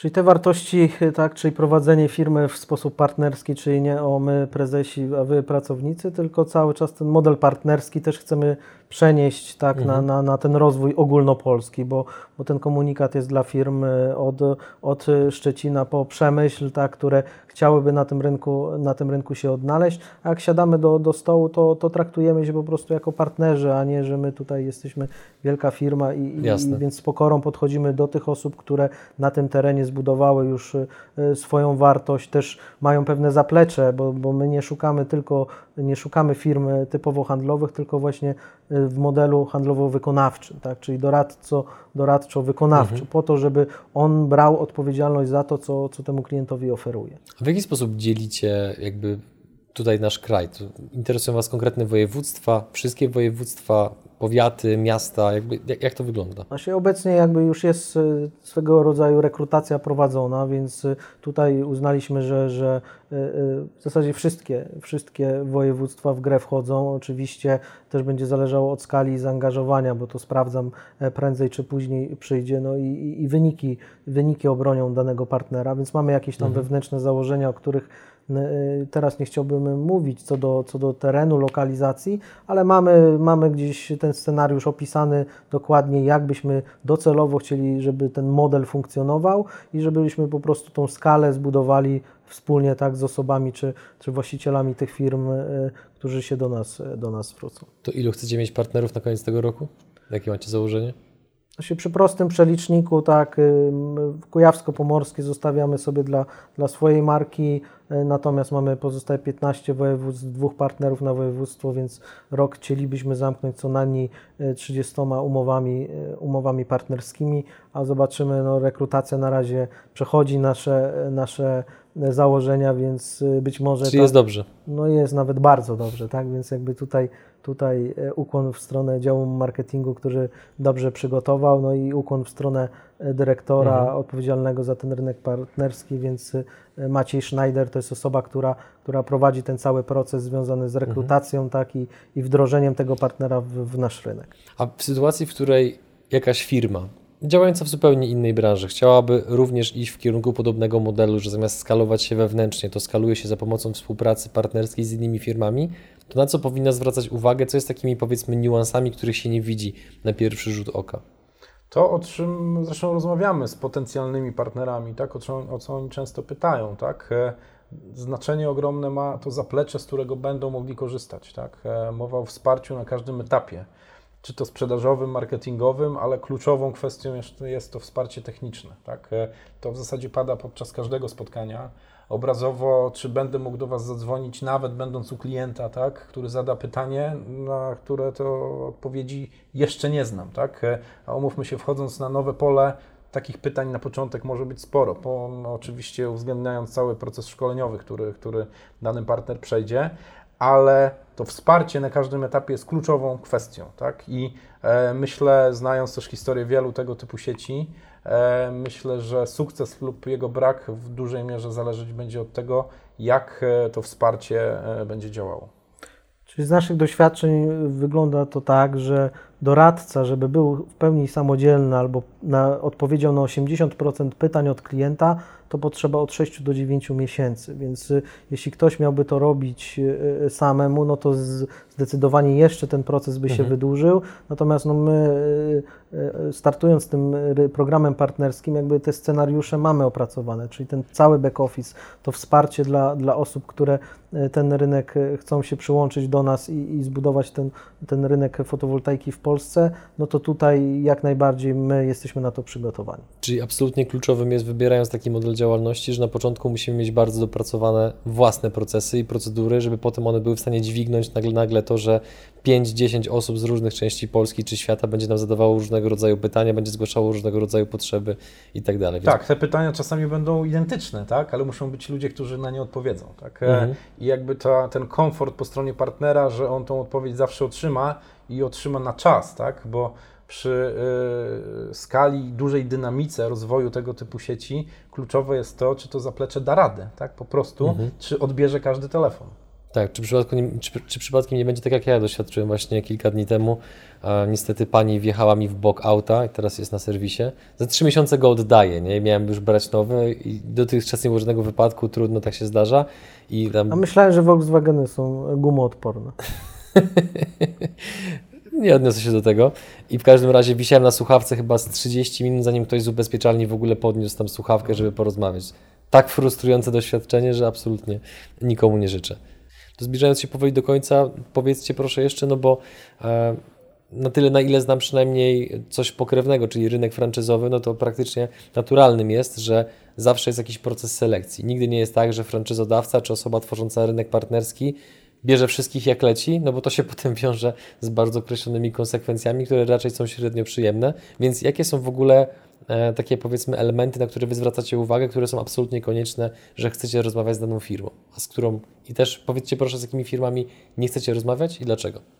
Czyli te wartości, tak, czyli prowadzenie firmy w sposób partnerski, czyli nie o my prezesi, a wy pracownicy, tylko cały czas ten model partnerski też chcemy przenieść tak, na, na, na ten rozwój ogólnopolski, bo, bo ten komunikat jest dla firm y, od, od Szczecina po Przemyśl, tak, które chciałyby na tym rynku, na tym rynku się odnaleźć, a jak siadamy do, do stołu, to, to traktujemy się po prostu jako partnerzy, a nie, że my tutaj jesteśmy wielka firma i, i więc z pokorą podchodzimy do tych osób, które na tym terenie zbudowały już y, y, swoją wartość, też mają pewne zaplecze, bo, bo my nie szukamy tylko, nie szukamy firm y, typowo handlowych, tylko właśnie y, w modelu handlowo-wykonawczym, tak? czyli doradco, doradczo-wykonawczy, po to, żeby on brał odpowiedzialność za to, co, co temu klientowi oferuje. A w jaki sposób dzielicie jakby tutaj nasz kraj? Interesują Was konkretne województwa, wszystkie województwa, powiaty, miasta? Jakby, jak, jak to wygląda? Właśnie obecnie jakby już jest y, swego rodzaju rekrutacja prowadzona, więc y, tutaj uznaliśmy, że, że y, w zasadzie wszystkie, wszystkie województwa w grę wchodzą. Oczywiście też będzie zależało od skali zaangażowania, bo to sprawdzam e, prędzej czy później przyjdzie, no i, i- wyniki, wyniki obronią danego partnera, więc mamy jakieś tam wewnętrzne założenia, o których teraz nie chciałbym mówić co do, co do terenu, lokalizacji, ale mamy, mamy gdzieś ten scenariusz opisany dokładnie, jak byśmy docelowo chcieli, żeby ten model funkcjonował i żebyśmy po prostu tą skalę zbudowali wspólnie tak z osobami czy, czy właścicielami tych firm, y, którzy się do nas, do nas zwrócą. To ilu chcecie mieć partnerów na koniec tego roku? Jakie macie założenie? Właśnie przy prostym przeliczniku, tak, ym, Kujawsko-Pomorskie zostawiamy sobie dla, dla swojej marki, y, natomiast mamy pozostałe 15 województw, dwóch partnerów na województwo, więc rok chcielibyśmy zamknąć co najmniej y, 30 umowami, y, umowami partnerskimi, a zobaczymy, no, rekrutacja na razie przechodzi nasze, nasze założenia, więc y, być może Czyli ta- jest dobrze. no jest nawet bardzo dobrze, tak? Więc jakby tutaj, tutaj e, ukłon w stronę działu marketingu, który dobrze przygotował, no i ukłon w stronę dyrektora Mhm. odpowiedzialnego za ten rynek partnerski, więc e, Maciej Schneider to jest osoba, która, która prowadzi ten cały proces związany z rekrutacją tak, i, i wdrożeniem tego partnera w, w nasz rynek. A w sytuacji, w której jakaś firma działająca w zupełnie innej branży chciałaby również iść w kierunku podobnego modelu, że zamiast skalować się wewnętrznie, to skaluje się za pomocą współpracy partnerskiej z innymi firmami, to na co powinna zwracać uwagę, co jest takimi powiedzmy niuansami, których się nie widzi na pierwszy rzut oka? To, o czym zresztą rozmawiamy z potencjalnymi partnerami, tak? o, co, o co oni często pytają, tak? E, Znaczenie ogromne ma to zaplecze, z którego będą mogli korzystać. Tak? E, Mowa o wsparciu na każdym etapie, czy to sprzedażowym, marketingowym, ale kluczową kwestią jest, to wsparcie techniczne. Tak? E, To w zasadzie pada podczas każdego spotkania. Obrazowo, czy będę mógł do Was zadzwonić, nawet będąc u klienta, tak? który zada pytanie, na które to odpowiedzi jeszcze nie znam. Tak? E, A umówmy się, wchodząc na nowe pole, takich pytań na początek może być sporo, po, no, oczywiście uwzględniając cały proces szkoleniowy, który, który dany partner przejdzie, ale to wsparcie na każdym etapie jest kluczową kwestią. Tak? I e, myślę, znając też historię wielu tego typu sieci, e, myślę, że sukces lub jego brak w dużej mierze zależeć będzie od tego, jak e, to wsparcie e, będzie działało. Czyli z naszych doświadczeń wygląda to tak, że doradca, żeby był w pełni samodzielny albo na, odpowiedział na 80% pytań od klienta, to potrzeba od 6 do 9 miesięcy. Więc y, jeśli ktoś miałby to robić y, y, samemu, no to zdecydowanie jeszcze ten proces by się Mhm. wydłużył. Natomiast no my startując tym programem partnerskim, jakby te scenariusze mamy opracowane, czyli ten cały back office, to wsparcie dla, dla osób, które ten rynek chcą się przyłączyć do nas i, i zbudować ten, ten rynek fotowoltaiki w Polsce, no to tutaj jak najbardziej my jesteśmy na to przygotowani. Czyli absolutnie kluczowym jest, wybierając taki model działalności, że na początku musimy mieć bardzo dopracowane własne procesy i procedury, żeby potem one były w stanie dźwignąć nagle, nagle to, że 5-10 osób z różnych części Polski czy świata będzie nam zadawało różnego rodzaju pytania, będzie zgłaszało różnego rodzaju potrzeby i tak dalej. Tak, te pytania czasami będą identyczne, tak, ale muszą być ludzie, którzy na nie odpowiedzą. Tak? E, Mhm. I jakby ta, ten komfort po stronie partnera, że on tą odpowiedź zawsze otrzyma i otrzyma na czas, tak? bo przy y, skali, dużej dynamice rozwoju tego typu sieci kluczowe jest to, czy to zaplecze da radę, tak? po prostu, Mhm. czy odbierze każdy telefon. Tak, czy, przypadku nie, czy, czy przypadkiem nie będzie tak, jak ja doświadczyłem właśnie kilka dni temu. E, niestety pani wjechała mi w bok auta i teraz jest na serwisie. Za trzy miesiące go oddaję, nie? Miałem już brać nowy i dotychczas nie było żadnego wypadku, trudno, tak się zdarza. I tam A myślałem, że Volkswageny są gumoodporne. *laughs* nie odniosę się do tego. I w każdym razie wisiałem na słuchawce chyba z 30 minut, zanim ktoś z ubezpieczalni w ogóle podniósł tam słuchawkę, żeby porozmawiać. Tak frustrujące doświadczenie, że absolutnie nikomu nie życzę. To zbliżając się powoli do końca, powiedzcie proszę jeszcze, no bo e, na tyle, na ile znam przynajmniej coś pokrewnego, czyli rynek franczyzowy, no to praktycznie naturalnym jest, że zawsze jest jakiś proces selekcji. Nigdy nie jest tak, że franczyzodawca czy osoba tworząca rynek partnerski bierze wszystkich jak leci, no bo to się *laughs* potem wiąże z bardzo określonymi konsekwencjami, które raczej są średnio przyjemne. Więc jakie są w ogóle e, takie powiedzmy elementy, na które Wy zwracacie uwagę, które są absolutnie konieczne, że chcecie rozmawiać z daną firmą, a z którą i też powiedzcie proszę, z jakimi firmami nie chcecie rozmawiać i dlaczego?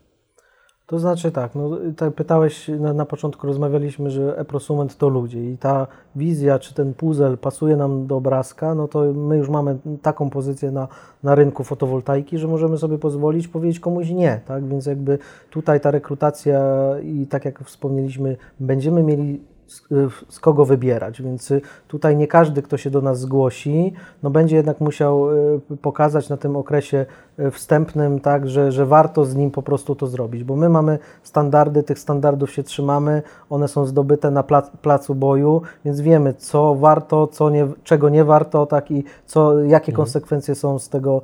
To znaczy tak, no, tak pytałeś, na, na początku rozmawialiśmy, że e-prosument to ludzie i ta wizja czy ten puzzle pasuje nam do obrazka, no to my już mamy taką pozycję na, na rynku fotowoltaiki, że możemy sobie pozwolić powiedzieć komuś nie, tak? Więc jakby tutaj ta rekrutacja i tak jak wspomnieliśmy, będziemy mieli z, z kogo wybierać, więc y, tutaj nie każdy, kto się do nas zgłosi, no będzie jednak musiał y, pokazać na tym okresie y, wstępnym, tak, że, że warto z nim po prostu to zrobić, bo my mamy standardy, tych standardów się trzymamy, one są zdobyte na plac, placu boju, więc wiemy, co warto, co nie, czego nie warto, tak, i co, jakie konsekwencje są z tego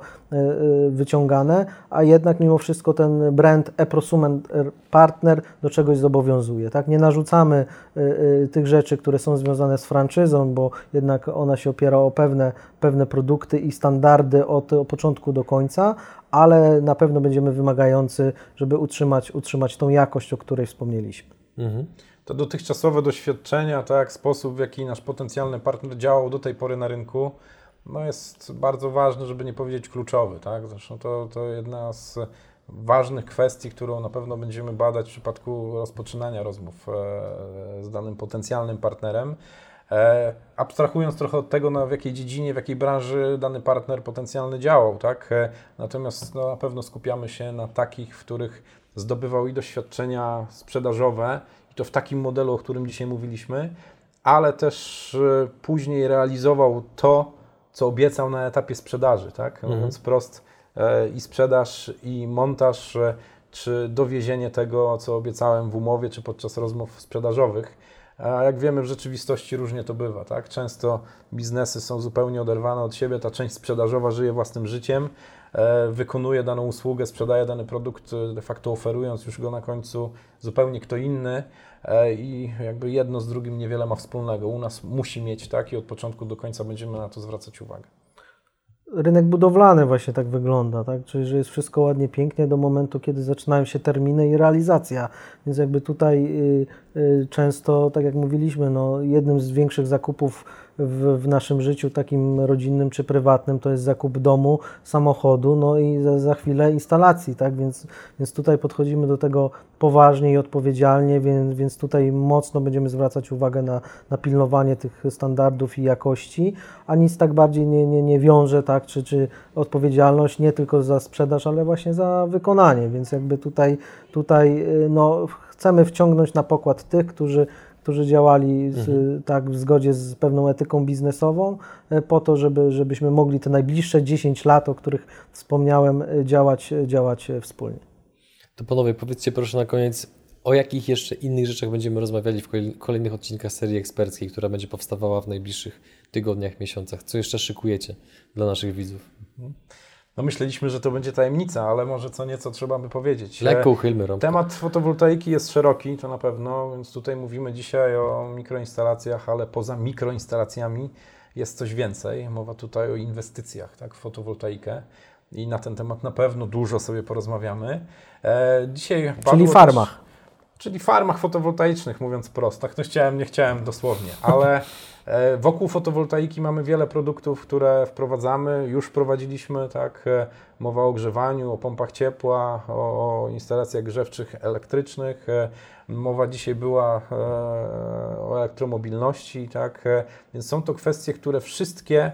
wyciągane, a jednak mimo wszystko ten brand e-prosument partner do czegoś zobowiązuje, tak, nie narzucamy y, y, tych rzeczy, które są związane z franczyzą, bo jednak ona się opiera o pewne, pewne produkty i standardy od, od początku do końca, ale na pewno będziemy wymagający, żeby utrzymać, utrzymać tą jakość, o której wspomnieliśmy. Mhm. To dotychczasowe doświadczenia, tak, sposób w jaki nasz potencjalny partner działał do tej pory na rynku, no jest bardzo ważny, żeby nie powiedzieć kluczowy. Tak? Zresztą to, to jedna z ważnych kwestii, którą na pewno będziemy badać w przypadku rozpoczynania rozmów e, z danym potencjalnym partnerem. E, abstrahując trochę od tego, na w jakiej dziedzinie, w jakiej branży dany partner potencjalny działał, tak? E, natomiast no, na pewno skupiamy się na takich, w których zdobywał i doświadczenia sprzedażowe, i to w takim modelu, o którym dzisiaj mówiliśmy, ale też później realizował to, co obiecał na etapie sprzedaży, tak? Mhm. Mówiąc wprost, e, i sprzedaż, i montaż, e, czy dowiezienie tego, co obiecałem w umowie, czy podczas rozmów sprzedażowych. A jak wiemy, w rzeczywistości różnie to bywa, tak? Często biznesy są zupełnie oderwane od siebie, ta część sprzedażowa żyje własnym życiem, wykonuje daną usługę, sprzedaje dany produkt, e, de facto oferując już go na końcu zupełnie kto inny e, i jakby jedno z drugim niewiele ma wspólnego. U nas musi mieć tak i od początku do końca będziemy na to zwracać uwagę. Rynek budowlany właśnie tak wygląda, tak? Czyli, że jest wszystko ładnie, pięknie do momentu, kiedy zaczynają się terminy i realizacja. Więc jakby tutaj y, często, tak jak mówiliśmy, no, jednym z większych zakupów w, w naszym życiu takim rodzinnym czy prywatnym to jest zakup domu, samochodu, no i za, za chwilę instalacji, tak? Więc, więc tutaj podchodzimy do tego poważnie i odpowiedzialnie, więc, więc tutaj mocno będziemy zwracać uwagę na, na pilnowanie tych standardów i jakości, a nic tak bardziej nie, nie, nie wiąże, tak? Czy, czy odpowiedzialność nie tylko za sprzedaż, ale właśnie za wykonanie, więc jakby tutaj, tutaj y, no, chcemy wciągnąć na pokład tych, którzy którzy działali z, tak, w zgodzie z pewną etyką biznesową, e, po to, żeby, żebyśmy mogli te najbliższe 10 lat, o których wspomniałem, e, działać, działać e, wspólnie. To panowie, powiedzcie proszę na koniec, o jakich jeszcze innych rzeczach będziemy rozmawiali w kolej- kolejnych odcinkach serii eksperckiej, która będzie powstawała w najbliższych tygodniach, miesiącach. Co jeszcze szykujecie dla naszych widzów? No myśleliśmy, że to będzie tajemnica, ale może co nieco trzeba by powiedzieć. Lekko uchylmy rąbkę. Temat fotowoltaiki jest szeroki, to na pewno, więc tutaj mówimy dzisiaj o mikroinstalacjach, ale poza mikroinstalacjami jest coś więcej. Mowa tutaj o inwestycjach tak, w fotowoltaikę i na ten temat na pewno dużo sobie porozmawiamy. E, dzisiaj Czyli farmach. Też, czyli farmach fotowoltaicznych, mówiąc prosto. Tak, no chciałem, nie chciałem dosłownie, ale *laughs* wokół fotowoltaiki mamy wiele produktów, które wprowadzamy, już wprowadziliśmy, tak, e, mowa o ogrzewaniu, o pompach ciepła, o, o instalacjach grzewczych elektrycznych, e, mowa dzisiaj była e, o elektromobilności, tak, e, więc są to kwestie, które wszystkie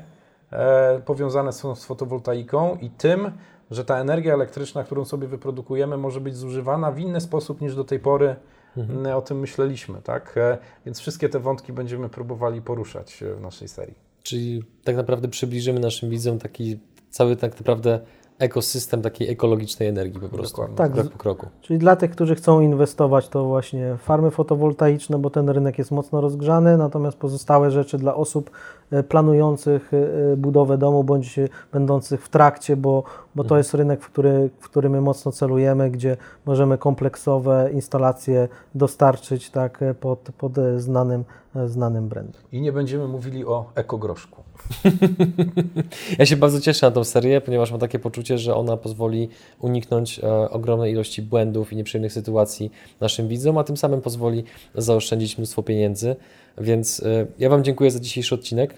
e, powiązane są z fotowoltaiką i tym, że ta energia elektryczna, którą sobie wyprodukujemy, może być zużywana w inny sposób niż do tej pory m, o tym myśleliśmy, tak? E, Więc wszystkie te wątki będziemy próbowali poruszać e, w naszej serii. Czyli tak naprawdę przybliżymy naszym widzom taki cały tak naprawdę ekosystem takiej ekologicznej energii po prostu. Dokładnie. Tak, Krok po kroku. Czyli dla tych, którzy chcą inwestować, to właśnie farmy fotowoltaiczne, bo ten rynek jest mocno rozgrzany, natomiast pozostałe rzeczy dla osób e, planujących e, budowę domu bądź e, będących w trakcie, bo, bo to jest rynek, w który, w który my mocno celujemy, gdzie możemy kompleksowe instalacje dostarczyć tak, e, pod, pod e, znanym, e, znanym brandem. I nie będziemy mówili o ekogroszku. *laughs* Ja się bardzo cieszę na tą serię, ponieważ mam takie poczucie, że ona pozwoli uniknąć e, ogromnej ilości błędów i nieprzyjemnych sytuacji naszym widzom, a tym samym pozwoli zaoszczędzić mnóstwo pieniędzy. Więc e, ja Wam dziękuję za dzisiejszy odcinek.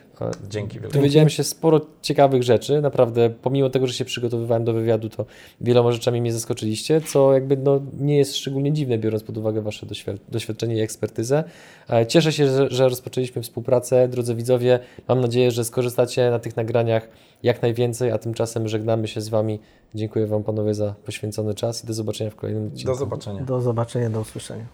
Dzięki wielkie. Dowiedziałem się sporo ciekawych rzeczy. Naprawdę, pomimo tego, że się przygotowywałem do wywiadu, to wieloma rzeczami mnie zaskoczyliście, co jakby no, nie jest szczególnie dziwne, biorąc pod uwagę Wasze doświad- doświadczenie i ekspertyzę. E, Cieszę się, że, że rozpoczęliśmy współpracę. Drodzy widzowie, mam nadzieję, że skorzystacie na tych nagraniach jak najwięcej, a tymczasem żegnamy się z Wami. Dziękuję Wam panowie za poświęcony czas i do zobaczenia w kolejnym odcinku. Do zobaczenia. Do zobaczenia, do usłyszenia.